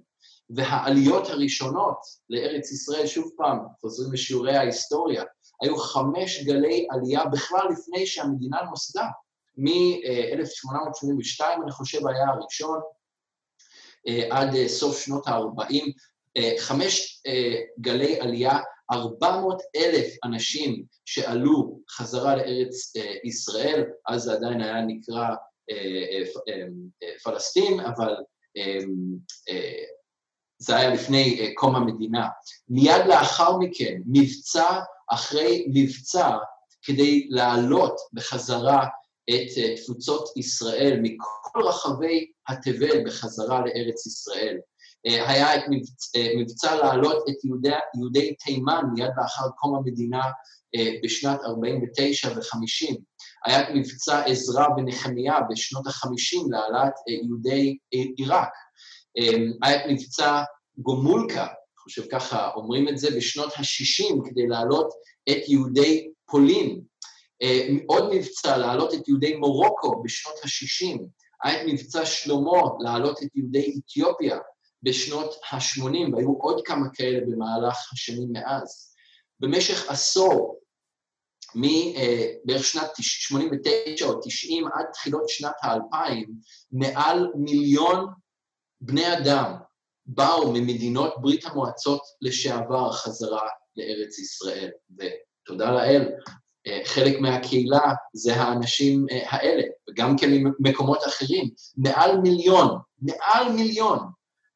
והעליות הראשונות לארץ ישראל, שוב פעם, חוזרים לשיעורי ההיסטוריה, היו חמש גלי עלייה בכלל לפני שהמדינה נוסדה. מ-1882, אני חושב, היה הראשון, אה, עד אה, סוף שנות ה-40, אה, חמש גלי עלייה, 400 אלף אנשים שעלו חזרה לארץ ישראל, אז זה עדיין היה נקרא פלסטין, אבל זה היה לפני קום המדינה. מיד לאחר מכן, מבצע אחרי מבצע, כדי לעלות בחזרה את אה, תפוצות ישראל מכל רחבי התבל בחזרה לארץ ישראל. אה, היה את מבצע, אה, מבצע להעלות את יהודי, יהודי תימן מיד לאחר קום המדינה בשנת 49 ו-50. היה את מבצע עזרא ונחמיה בשנות ה-50 להעלאת יהודי עיראק. היה את מבצע גומולקה, אני חושב ככה אומרים את זה, בשנות ה-60 כדי להעלות את יהודי פולין עוד מבצע להעלות את יהודי מורוקו בשנות ה-60, היה את מבצע שלמה להעלות את יהודי אתיופיה בשנות ה-80, והיו עוד כמה כאלה במהלך השנים מאז. במשך עשור, מבערך אה, שנת 89 או 90 עד תחילות שנת ה-2000, מעל מיליון בני אדם באו ממדינות ברית המועצות לשעבר חזרה לארץ ישראל. ותודה לאל, אה, חלק מהקהילה זה האנשים אה, האלה, וגם כן ממקומות אחרים. מעל מיליון, מעל מיליון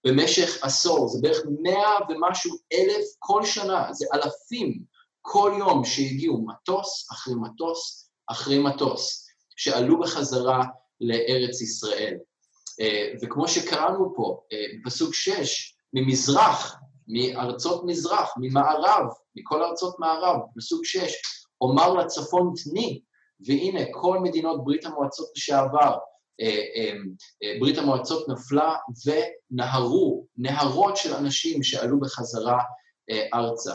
במשך עשור, זה בערך מאה ומשהו אלף כל שנה, זה אלפים כל יום שהגיעו מטוס אחרי מטוס אחרי מטוס, שעלו בחזרה לארץ ישראל. אה, וכמו שקראנו פה, בפסוק 6, ממזרח, מארצות מזרח, ממערב, מכל ארצות מערב, פסוק 6, אומר לצפון תני, והנה כל מדינות ברית המועצות לשעבר, אה, אה, אה, ברית המועצות נפלה ונהרו, נהרות של אנשים שעלו בחזרה ארצה.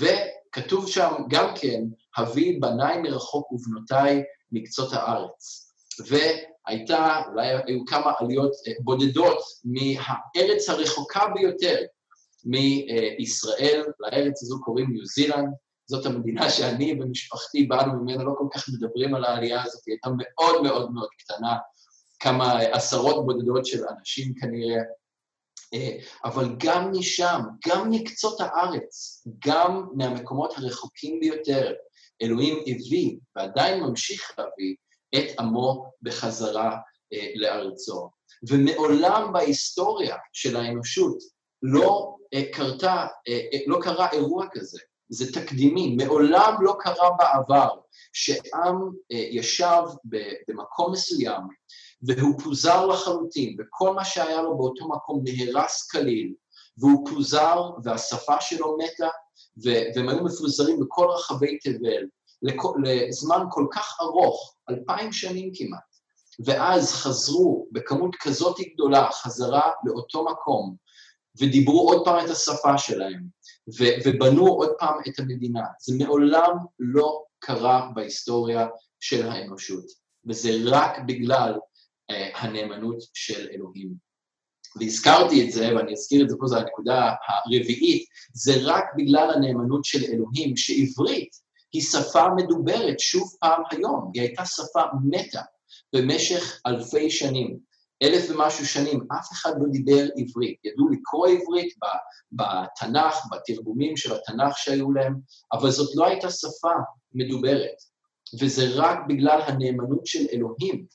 וכתוב שם גם כן, הביא בניי מרחוק ובנותיי מקצות הארץ. והייתה, אולי היו כמה עליות בודדות מהארץ הרחוקה ביותר מישראל, לארץ הזו קוראים ניו זילנד, זאת המדינה שאני ומשפחתי באנו ממנה, לא כל כך מדברים על העלייה הזאת, היא הייתה מאוד מאוד מאוד קטנה, כמה עשרות בודדות של אנשים כנראה, אה, אבל גם משם, גם מקצות הארץ, גם מהמקומות הרחוקים ביותר, אלוהים הביא ועדיין ממשיך להביא את עמו בחזרה אה, לארצו. ומעולם בהיסטוריה של האנושות לא אה, קרתה, לא קרה אירוע כזה. זה תקדימי, מעולם לא קרה בעבר שעם אה, ישב במקום מסוים והוא פוזר לחלוטין, וכל מה שהיה לו באותו מקום נהרס כליל, והוא פוזר והשפה שלו מתה, והם היו מפוזרים בכל רחבי תבל לזמן כל כך ארוך, אלפיים שנים כמעט, ואז חזרו בכמות כזאת גדולה חזרה לאותו מקום, ודיברו עוד פעם את השפה שלהם, ו- ובנו עוד פעם את המדינה. זה מעולם לא קרה בהיסטוריה של האנושות, וזה רק בגלל uh, הנאמנות של אלוהים. והזכרתי את זה, ואני אזכיר את זה פה, זו הנקודה הרביעית, זה רק בגלל הנאמנות של אלוהים, שעברית היא שפה מדוברת שוב פעם היום, היא הייתה שפה מתה במשך אלפי שנים, אלף ומשהו שנים, אף אחד לא דיבר עברית, ידעו לקרוא עברית בתנ"ך, בתרגומים של התנ"ך שהיו להם, אבל זאת לא הייתה שפה מדוברת, וזה רק בגלל הנאמנות של אלוהים,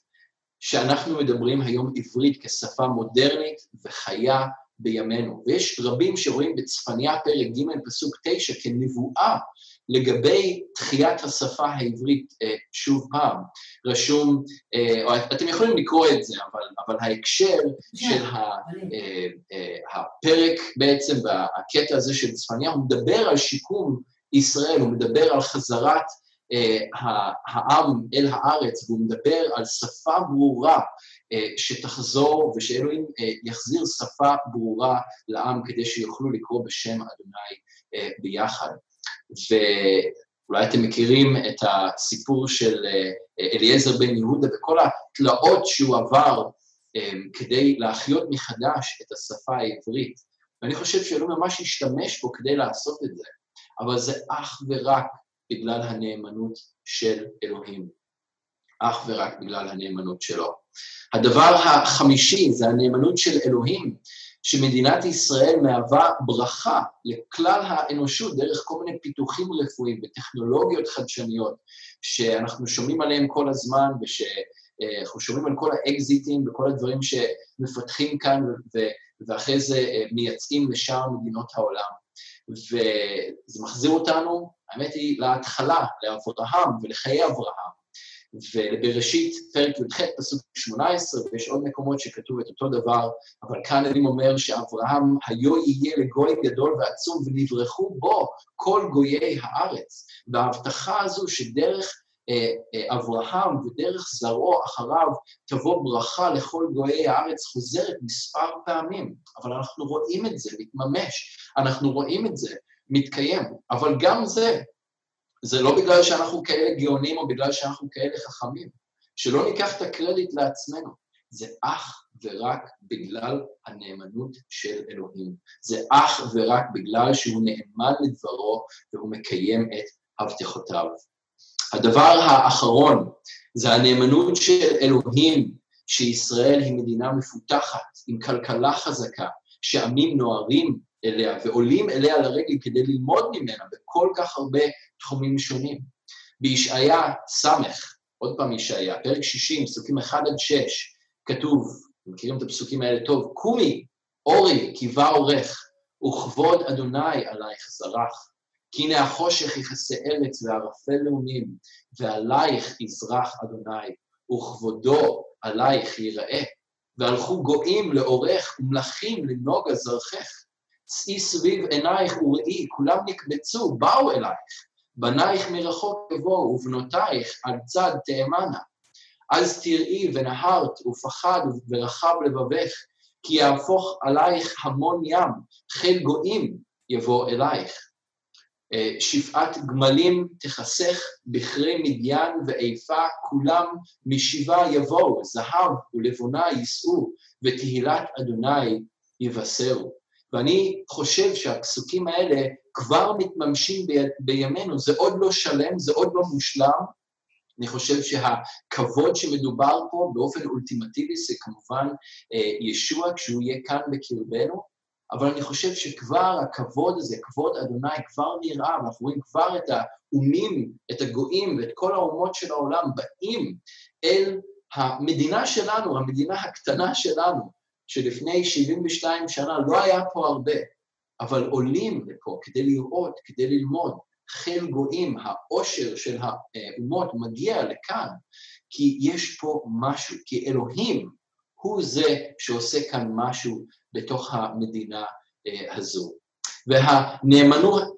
שאנחנו מדברים היום עברית כשפה מודרנית וחיה בימינו. ויש רבים שרואים בצפניה פרק ג' פסוק תשע כנבואה לגבי תחיית השפה העברית אה, שוב פעם. רשום, אה, או אתם יכולים לקרוא את זה, אבל, אבל ההקשר של ה, אה, הפרק בעצם, והקטע הזה של צפניה, הוא מדבר על שיקום ישראל, הוא מדבר על חזרת העם אל הארץ, והוא מדבר על שפה ברורה שתחזור ושאלוהים יחזיר שפה ברורה לעם כדי שיוכלו לקרוא בשם אדוני ביחד. ואולי אתם מכירים את הסיפור של אליעזר בן יהודה וכל התלאות שהוא עבר כדי להחיות מחדש את השפה העברית. ואני חושב שאלוהים ממש השתמש בו כדי לעשות את זה, אבל זה אך ורק בגלל הנאמנות של אלוהים. אך ורק בגלל הנאמנות שלו. הדבר החמישי זה הנאמנות של אלוהים, שמדינת ישראל מהווה ברכה לכלל האנושות דרך כל מיני פיתוחים רפואיים וטכנולוגיות חדשניות שאנחנו שומעים עליהם כל הזמן ושאנחנו שומעים על כל האקזיטים וכל הדברים שמפתחים כאן ואחרי זה מייצאים לשאר מדינות העולם. וזה מחזיר אותנו, האמת היא, להתחלה, לאברהם ולחיי אברהם. ובראשית פרק י"ח, פסוק 18, ויש עוד מקומות שכתוב את אותו דבר, אבל כאן אני אומר שאברהם היו יהיה לגוי גדול ועצום, ונברחו בו כל גויי הארץ. וההבטחה הזו שדרך אה, אה, אברהם ודרך זרעו אחריו תבוא ברכה לכל גויי הארץ חוזרת מספר פעמים, אבל אנחנו רואים את זה מתממש, אנחנו רואים את זה מתקיים, אבל גם זה זה לא בגלל שאנחנו כאלה גאונים או בגלל שאנחנו כאלה חכמים, שלא ניקח את הקרדיט לעצמנו, זה אך ורק בגלל הנאמנות של אלוהים. זה אך ורק בגלל שהוא נאמן לדברו והוא מקיים את הבטחותיו. הדבר האחרון זה הנאמנות של אלוהים, שישראל היא מדינה מפותחת, עם כלכלה חזקה, שעמים נוהרים אליה ועולים אליה לרגל כדי ללמוד ממנה בכל כך הרבה תחומים שונים. בישעיה ס', עוד פעם ישעיה, פרק 60, פסוקים 1 עד 6, כתוב, מכירים את הפסוקים האלה טוב, קומי, אורי, קיבה עורך, וכבוד אדוני עלייך זרח. כי הנה החושך יכסה ארץ וערפל לאומים, ועלייך יזרח אדוני, וכבודו עלייך ייראה. והלכו גויים לאורך ומלכים לנוגה זרחך. צאי סביב עינייך וראי, כולם נקבצו, באו אלייך. בנייך מרחוק יבואו, ובנותייך על צד תאמנה. אז תראי ונהרת ופחד ורחב לבבך, כי יהפוך עלייך המון ים, חיל גויים יבוא אלייך. אה, שפעת גמלים תחסך בכרי מדיין ואיפה, כולם משיבה יבואו, זהב ולבונה יישאו, ותהילת אדוני יבשרו. ואני חושב שהפסוקים האלה כבר מתממשים ב, בימינו, זה עוד לא שלם, זה עוד לא מושלם. אני חושב שהכבוד שמדובר פה באופן אולטימטיבי זה כמובן אה, ישוע כשהוא יהיה כאן בקרבנו, אבל אני חושב שכבר הכבוד הזה, כבוד אדוני, כבר נראה, ואנחנו רואים כבר את האומים, את הגויים ואת כל האומות של העולם באים אל המדינה שלנו, המדינה הקטנה שלנו, שלפני 72 שנה לא היה פה הרבה, אבל עולים לפה כדי לראות, כדי ללמוד. חיל גויים, העושר של האומות מגיע לכאן, כי יש פה משהו, כי אלוהים הוא זה שעושה כאן משהו בתוך המדינה אה, הזו. והנאמנות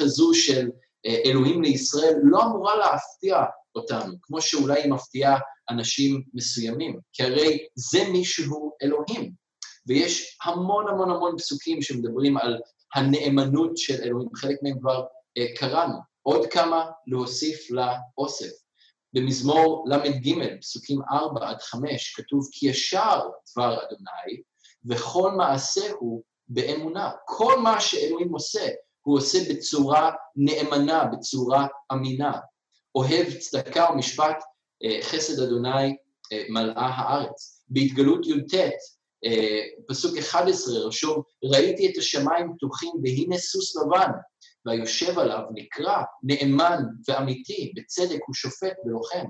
הזו של אה, אלוהים לישראל לא אמורה להפתיע אותנו, כמו שאולי היא מפתיעה אנשים מסוימים, כי הרי זה מישהו אלוהים. ויש המון המון המון פסוקים שמדברים על הנאמנות של אלוהים, חלק מהם כבר אה, קראנו. עוד כמה להוסיף לאוסף. במזמור ל"ג, פסוקים 4 עד 5, כתוב כי ישר דבר אדוני, וכל מעשהו באמונה. כל מה שאלוהים עושה, הוא עושה בצורה נאמנה, בצורה אמינה. אוהב צדקה ומשפט, חסד אדוני אה, מלאה הארץ. בהתגלות י"ט, אה, פסוק 11 רשום, ראיתי את השמיים פתוחים והנה סוס לבן, והיושב עליו נקרא נאמן ואמיתי, בצדק הוא שופט ולוחם.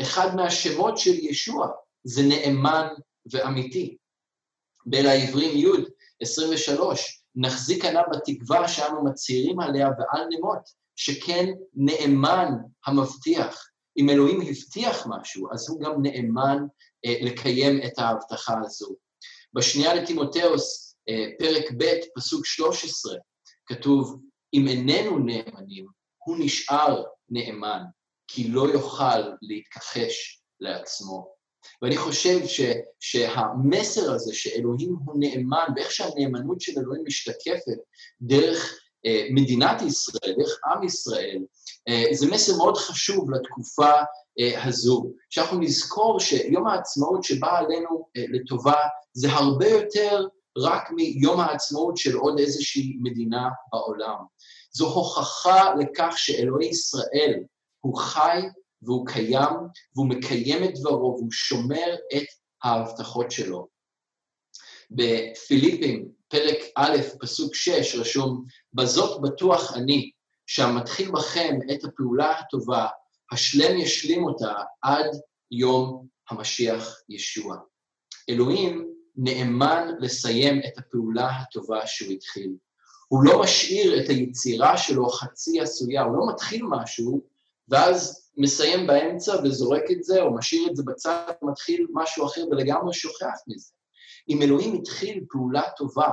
אחד מהשמות של ישוע זה נאמן ואמיתי. בין העברים י' 23, נחזיק ענה בתקווה שאנו מצהירים עליה ועל נמות, שכן נאמן המבטיח. אם אלוהים הבטיח משהו, אז הוא גם נאמן אה, לקיים את ההבטחה הזו. בשנייה לטימותאוס, אה, פרק ב', פסוק 13, כתוב, אם איננו נאמנים, הוא נשאר נאמן, כי לא יוכל להתכחש לעצמו. ואני חושב ש, שהמסר הזה שאלוהים הוא נאמן, ואיך שהנאמנות של אלוהים משתקפת דרך מדינת ישראל, דרך עם ישראל, אה, זה מסר מאוד חשוב לתקופה אה, הזו, שאנחנו נזכור שיום העצמאות שבא עלינו אה, לטובה זה הרבה יותר רק מיום העצמאות של עוד איזושהי מדינה בעולם. זו הוכחה לכך שאלוהי ישראל הוא חי והוא קיים, והוא מקיים את דברו, והוא שומר את ההבטחות שלו. בפיליפים, פרק א', פסוק 6, רשום, בזאת בטוח אני, שהמתחיל בכם את הפעולה הטובה, השלם ישלים אותה עד יום המשיח ישוע. אלוהים נאמן לסיים את הפעולה הטובה שהוא התחיל. הוא לא משאיר את היצירה שלו חצי עשויה, הוא לא מתחיל משהו, ואז מסיים באמצע וזורק את זה, או משאיר את זה בצד, מתחיל משהו אחר ולגמרי שוכח מזה. אם אלוהים התחיל פעולה טובה,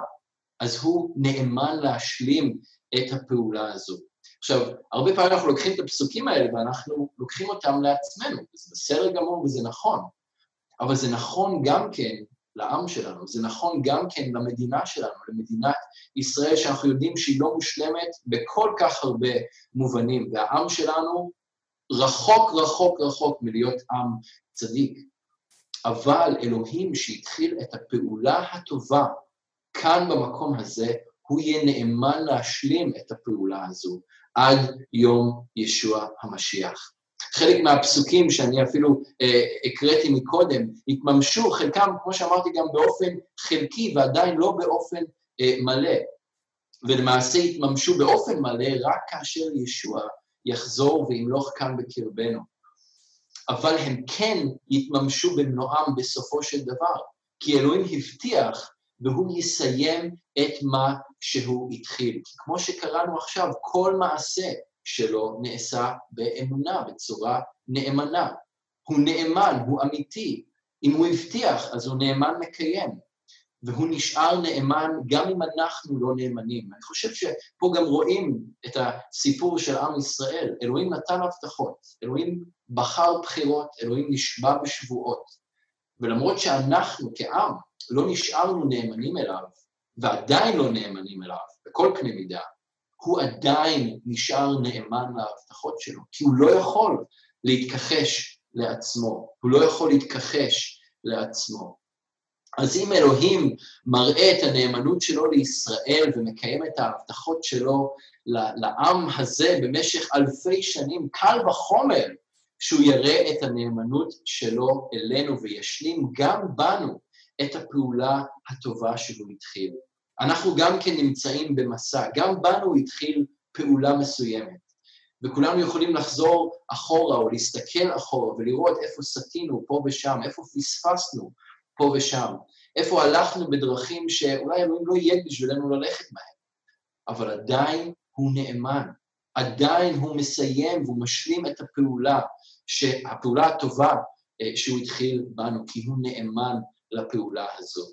אז הוא נאמן להשלים את הפעולה הזו. עכשיו, הרבה פעמים אנחנו לוקחים את הפסוקים האלה ואנחנו לוקחים אותם לעצמנו, וזה בסדר גמור וזה נכון, אבל זה נכון גם כן לעם שלנו, זה נכון גם כן למדינה שלנו, למדינת ישראל, שאנחנו יודעים שהיא לא מושלמת בכל כך הרבה מובנים, והעם שלנו רחוק רחוק רחוק מלהיות עם צדיק. אבל אלוהים שהתחיל את הפעולה הטובה כאן במקום הזה, הוא יהיה נאמן להשלים את הפעולה הזו עד יום ישוע המשיח. חלק מהפסוקים שאני אפילו אה, הקראתי מקודם, התממשו, חלקם, כמו שאמרתי, גם באופן חלקי ועדיין לא באופן אה, מלא. ולמעשה התממשו באופן מלא רק כאשר ישוע יחזור וימלוך כאן בקרבנו. אבל הם כן יתממשו במלואם בסופו של דבר, כי אלוהים הבטיח והוא יסיים את מה שהוא התחיל. כי כמו שקראנו עכשיו, כל מעשה שלו נעשה באמונה, בצורה נאמנה. הוא נאמן, הוא אמיתי. אם הוא הבטיח, אז הוא נאמן מקיים. והוא נשאר נאמן גם אם אנחנו לא נאמנים. אני חושב שפה גם רואים את הסיפור של עם ישראל. אלוהים נתן הבטחות, אלוהים בחר בחירות, אלוהים נשבע בשבועות. ולמרות שאנחנו כעם לא נשארנו נאמנים אליו, ועדיין לא נאמנים אליו, בכל קנה מידה, הוא עדיין נשאר נאמן להבטחות שלו, כי הוא לא יכול להתכחש לעצמו, הוא לא יכול להתכחש לעצמו. אז אם אלוהים מראה את הנאמנות שלו לישראל ומקיים את ההבטחות שלו לעם הזה במשך אלפי שנים, קל וחומר שהוא יראה את הנאמנות שלו אלינו וישלים גם בנו את הפעולה הטובה שהוא התחיל. אנחנו גם כן נמצאים במסע, גם בנו התחיל פעולה מסוימת, וכולנו יכולים לחזור אחורה או להסתכל אחורה ולראות איפה סטינו פה ושם, איפה פספסנו פה ושם, איפה הלכנו בדרכים שאולי אלוהים לא יהיה בשבילנו ללכת בהם, אבל עדיין הוא נאמן, עדיין הוא מסיים והוא משלים את הפעולה, הפעולה הטובה אה, שהוא התחיל בנו, כי הוא נאמן לפעולה הזו.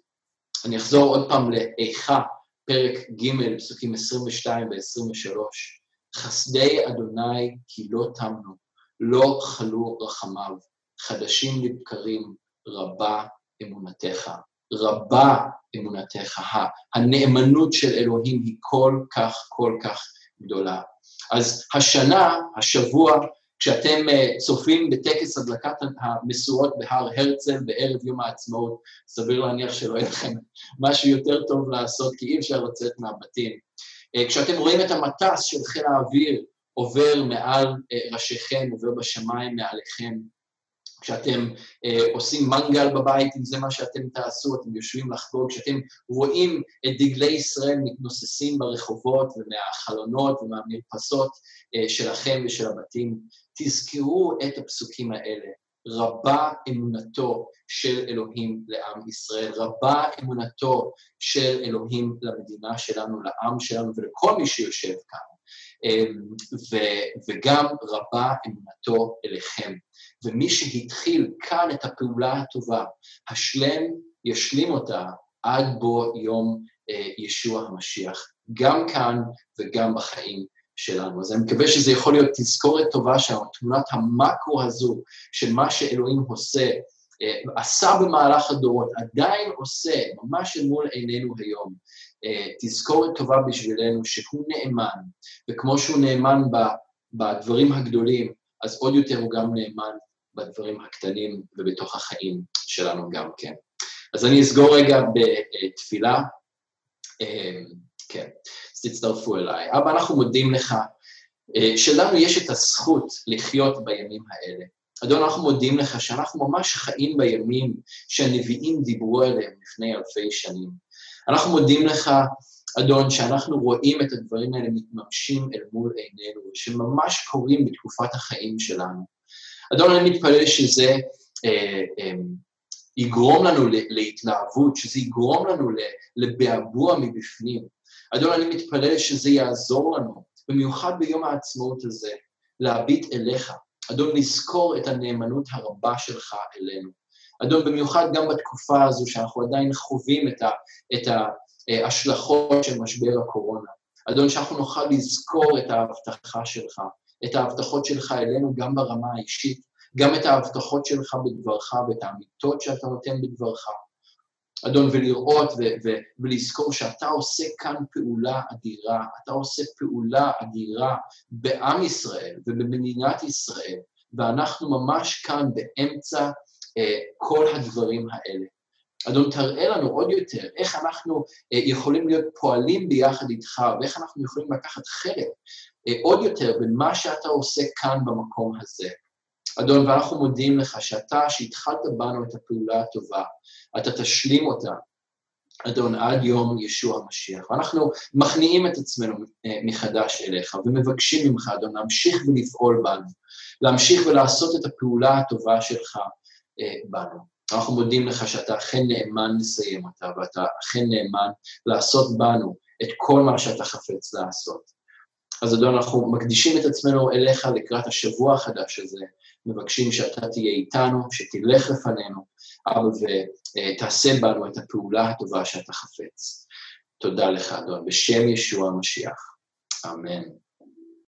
אני אחזור עוד פעם לאיכה, פרק ג', פסוקים 22 ו-23. חסדי אדוני כי לא תמנו, לא חלו רחמיו, חדשים לבקרים, רבה אמונתך. רבה אמונתך. הנאמנות של אלוהים היא כל כך, כל כך גדולה. אז השנה, השבוע, כשאתם אה, צופים בטקס הדלקת המשואות בהר הרצל בערב יום העצמאות, סביר להניח שלא יהיה לכם משהו יותר טוב לעשות, כי אי אפשר לצאת מהבתים. אה, כשאתם רואים את המטס של חיל האוויר עובר מעל אה, ראשיכם, עובר בשמיים מעליכם, כשאתם אה, עושים מנגל בבית, אם זה מה שאתם תעשו, אתם יושבים לחגוג, כשאתם רואים את דגלי ישראל מתנוססים ברחובות ומהחלונות ומהמרפסות אה, שלכם ושל הבתים, תזכרו את הפסוקים האלה. רבה אמונתו של אלוהים לעם ישראל, רבה אמונתו של אלוהים למדינה שלנו, לעם שלנו ולכל מי שיושב כאן. אמ, וגם רבה אמונתו אליכם. ומי שהתחיל כאן את הפעולה הטובה, השלם ישלים אותה עד בו יום אה, ישוע המשיח, גם כאן וגם בחיים שלנו. אז אני מקווה שזה יכול להיות תזכורת טובה שלנו, תמונת המקרו הזו של מה שאלוהים עושה, אה, עשה במהלך הדורות, עדיין עושה, ממש אל מול עינינו היום. אה, תזכורת טובה בשבילנו שהוא נאמן, וכמו שהוא נאמן בדברים הגדולים, אז עוד יותר הוא גם נאמן בדברים הקטנים ובתוך החיים שלנו גם כן. אז אני אסגור רגע בתפילה. אה, כן, אז תצטרפו אליי. אבא, אנחנו מודים לך אה, שלנו יש את הזכות לחיות בימים האלה. אדון, אנחנו מודים לך שאנחנו ממש חיים בימים שהנביאים דיברו עליהם לפני אלפי שנים. אנחנו מודים לך, אדון, שאנחנו רואים את הדברים האלה מתממשים אל מול עינינו, שממש קורים בתקופת החיים שלנו. אדון, אני מתפלל שזה אה, אה, יגרום לנו להתלהבות, שזה יגרום לנו לבעבוע מבפנים. אדון, אני מתפלל שזה יעזור לנו, במיוחד ביום העצמאות הזה, להביט אליך. אדון, לזכור את הנאמנות הרבה שלך אלינו. אדון, במיוחד גם בתקופה הזו שאנחנו עדיין חווים את, ה, את ההשלכות של משבר הקורונה. אדון, שאנחנו נוכל לזכור את ההבטחה שלך, את ההבטחות שלך אלינו גם ברמה האישית, גם את ההבטחות שלך בדברך ואת האמיתות שאתה נותן בדברך. אדון, ולראות ו- ו- ולזכור שאתה עושה כאן פעולה אדירה, אתה עושה פעולה אדירה בעם ישראל ובמדינת ישראל, ואנחנו ממש כאן באמצע אה, כל הדברים האלה. אדון, תראה לנו עוד יותר איך אנחנו אה, יכולים להיות פועלים ביחד איתך, ואיך אנחנו יכולים לקחת חלק עוד יותר במה שאתה עושה כאן במקום הזה. אדון, ואנחנו מודים לך שאתה, שהתחלת בנו את הפעולה הטובה, אתה תשלים אותה, אדון, עד יום ישוע המשיח. ואנחנו מכניעים את עצמנו אה, מחדש אליך, ומבקשים ממך, אדון, להמשיך ולפעול בנו, להמשיך ולעשות את הפעולה הטובה שלך אה, בנו. אנחנו מודים לך שאתה אכן נאמן לסיים אותה, ואתה אכן נאמן לעשות בנו את כל מה שאתה חפץ לעשות. אז אדון, אנחנו מקדישים את עצמנו אליך לקראת השבוע החדש הזה, מבקשים שאתה תהיה איתנו, שתלך לפנינו, אבא, ותעשה בנו את הפעולה הטובה שאתה חפץ. תודה לך, אדון, בשם ישוע המשיח. אמן.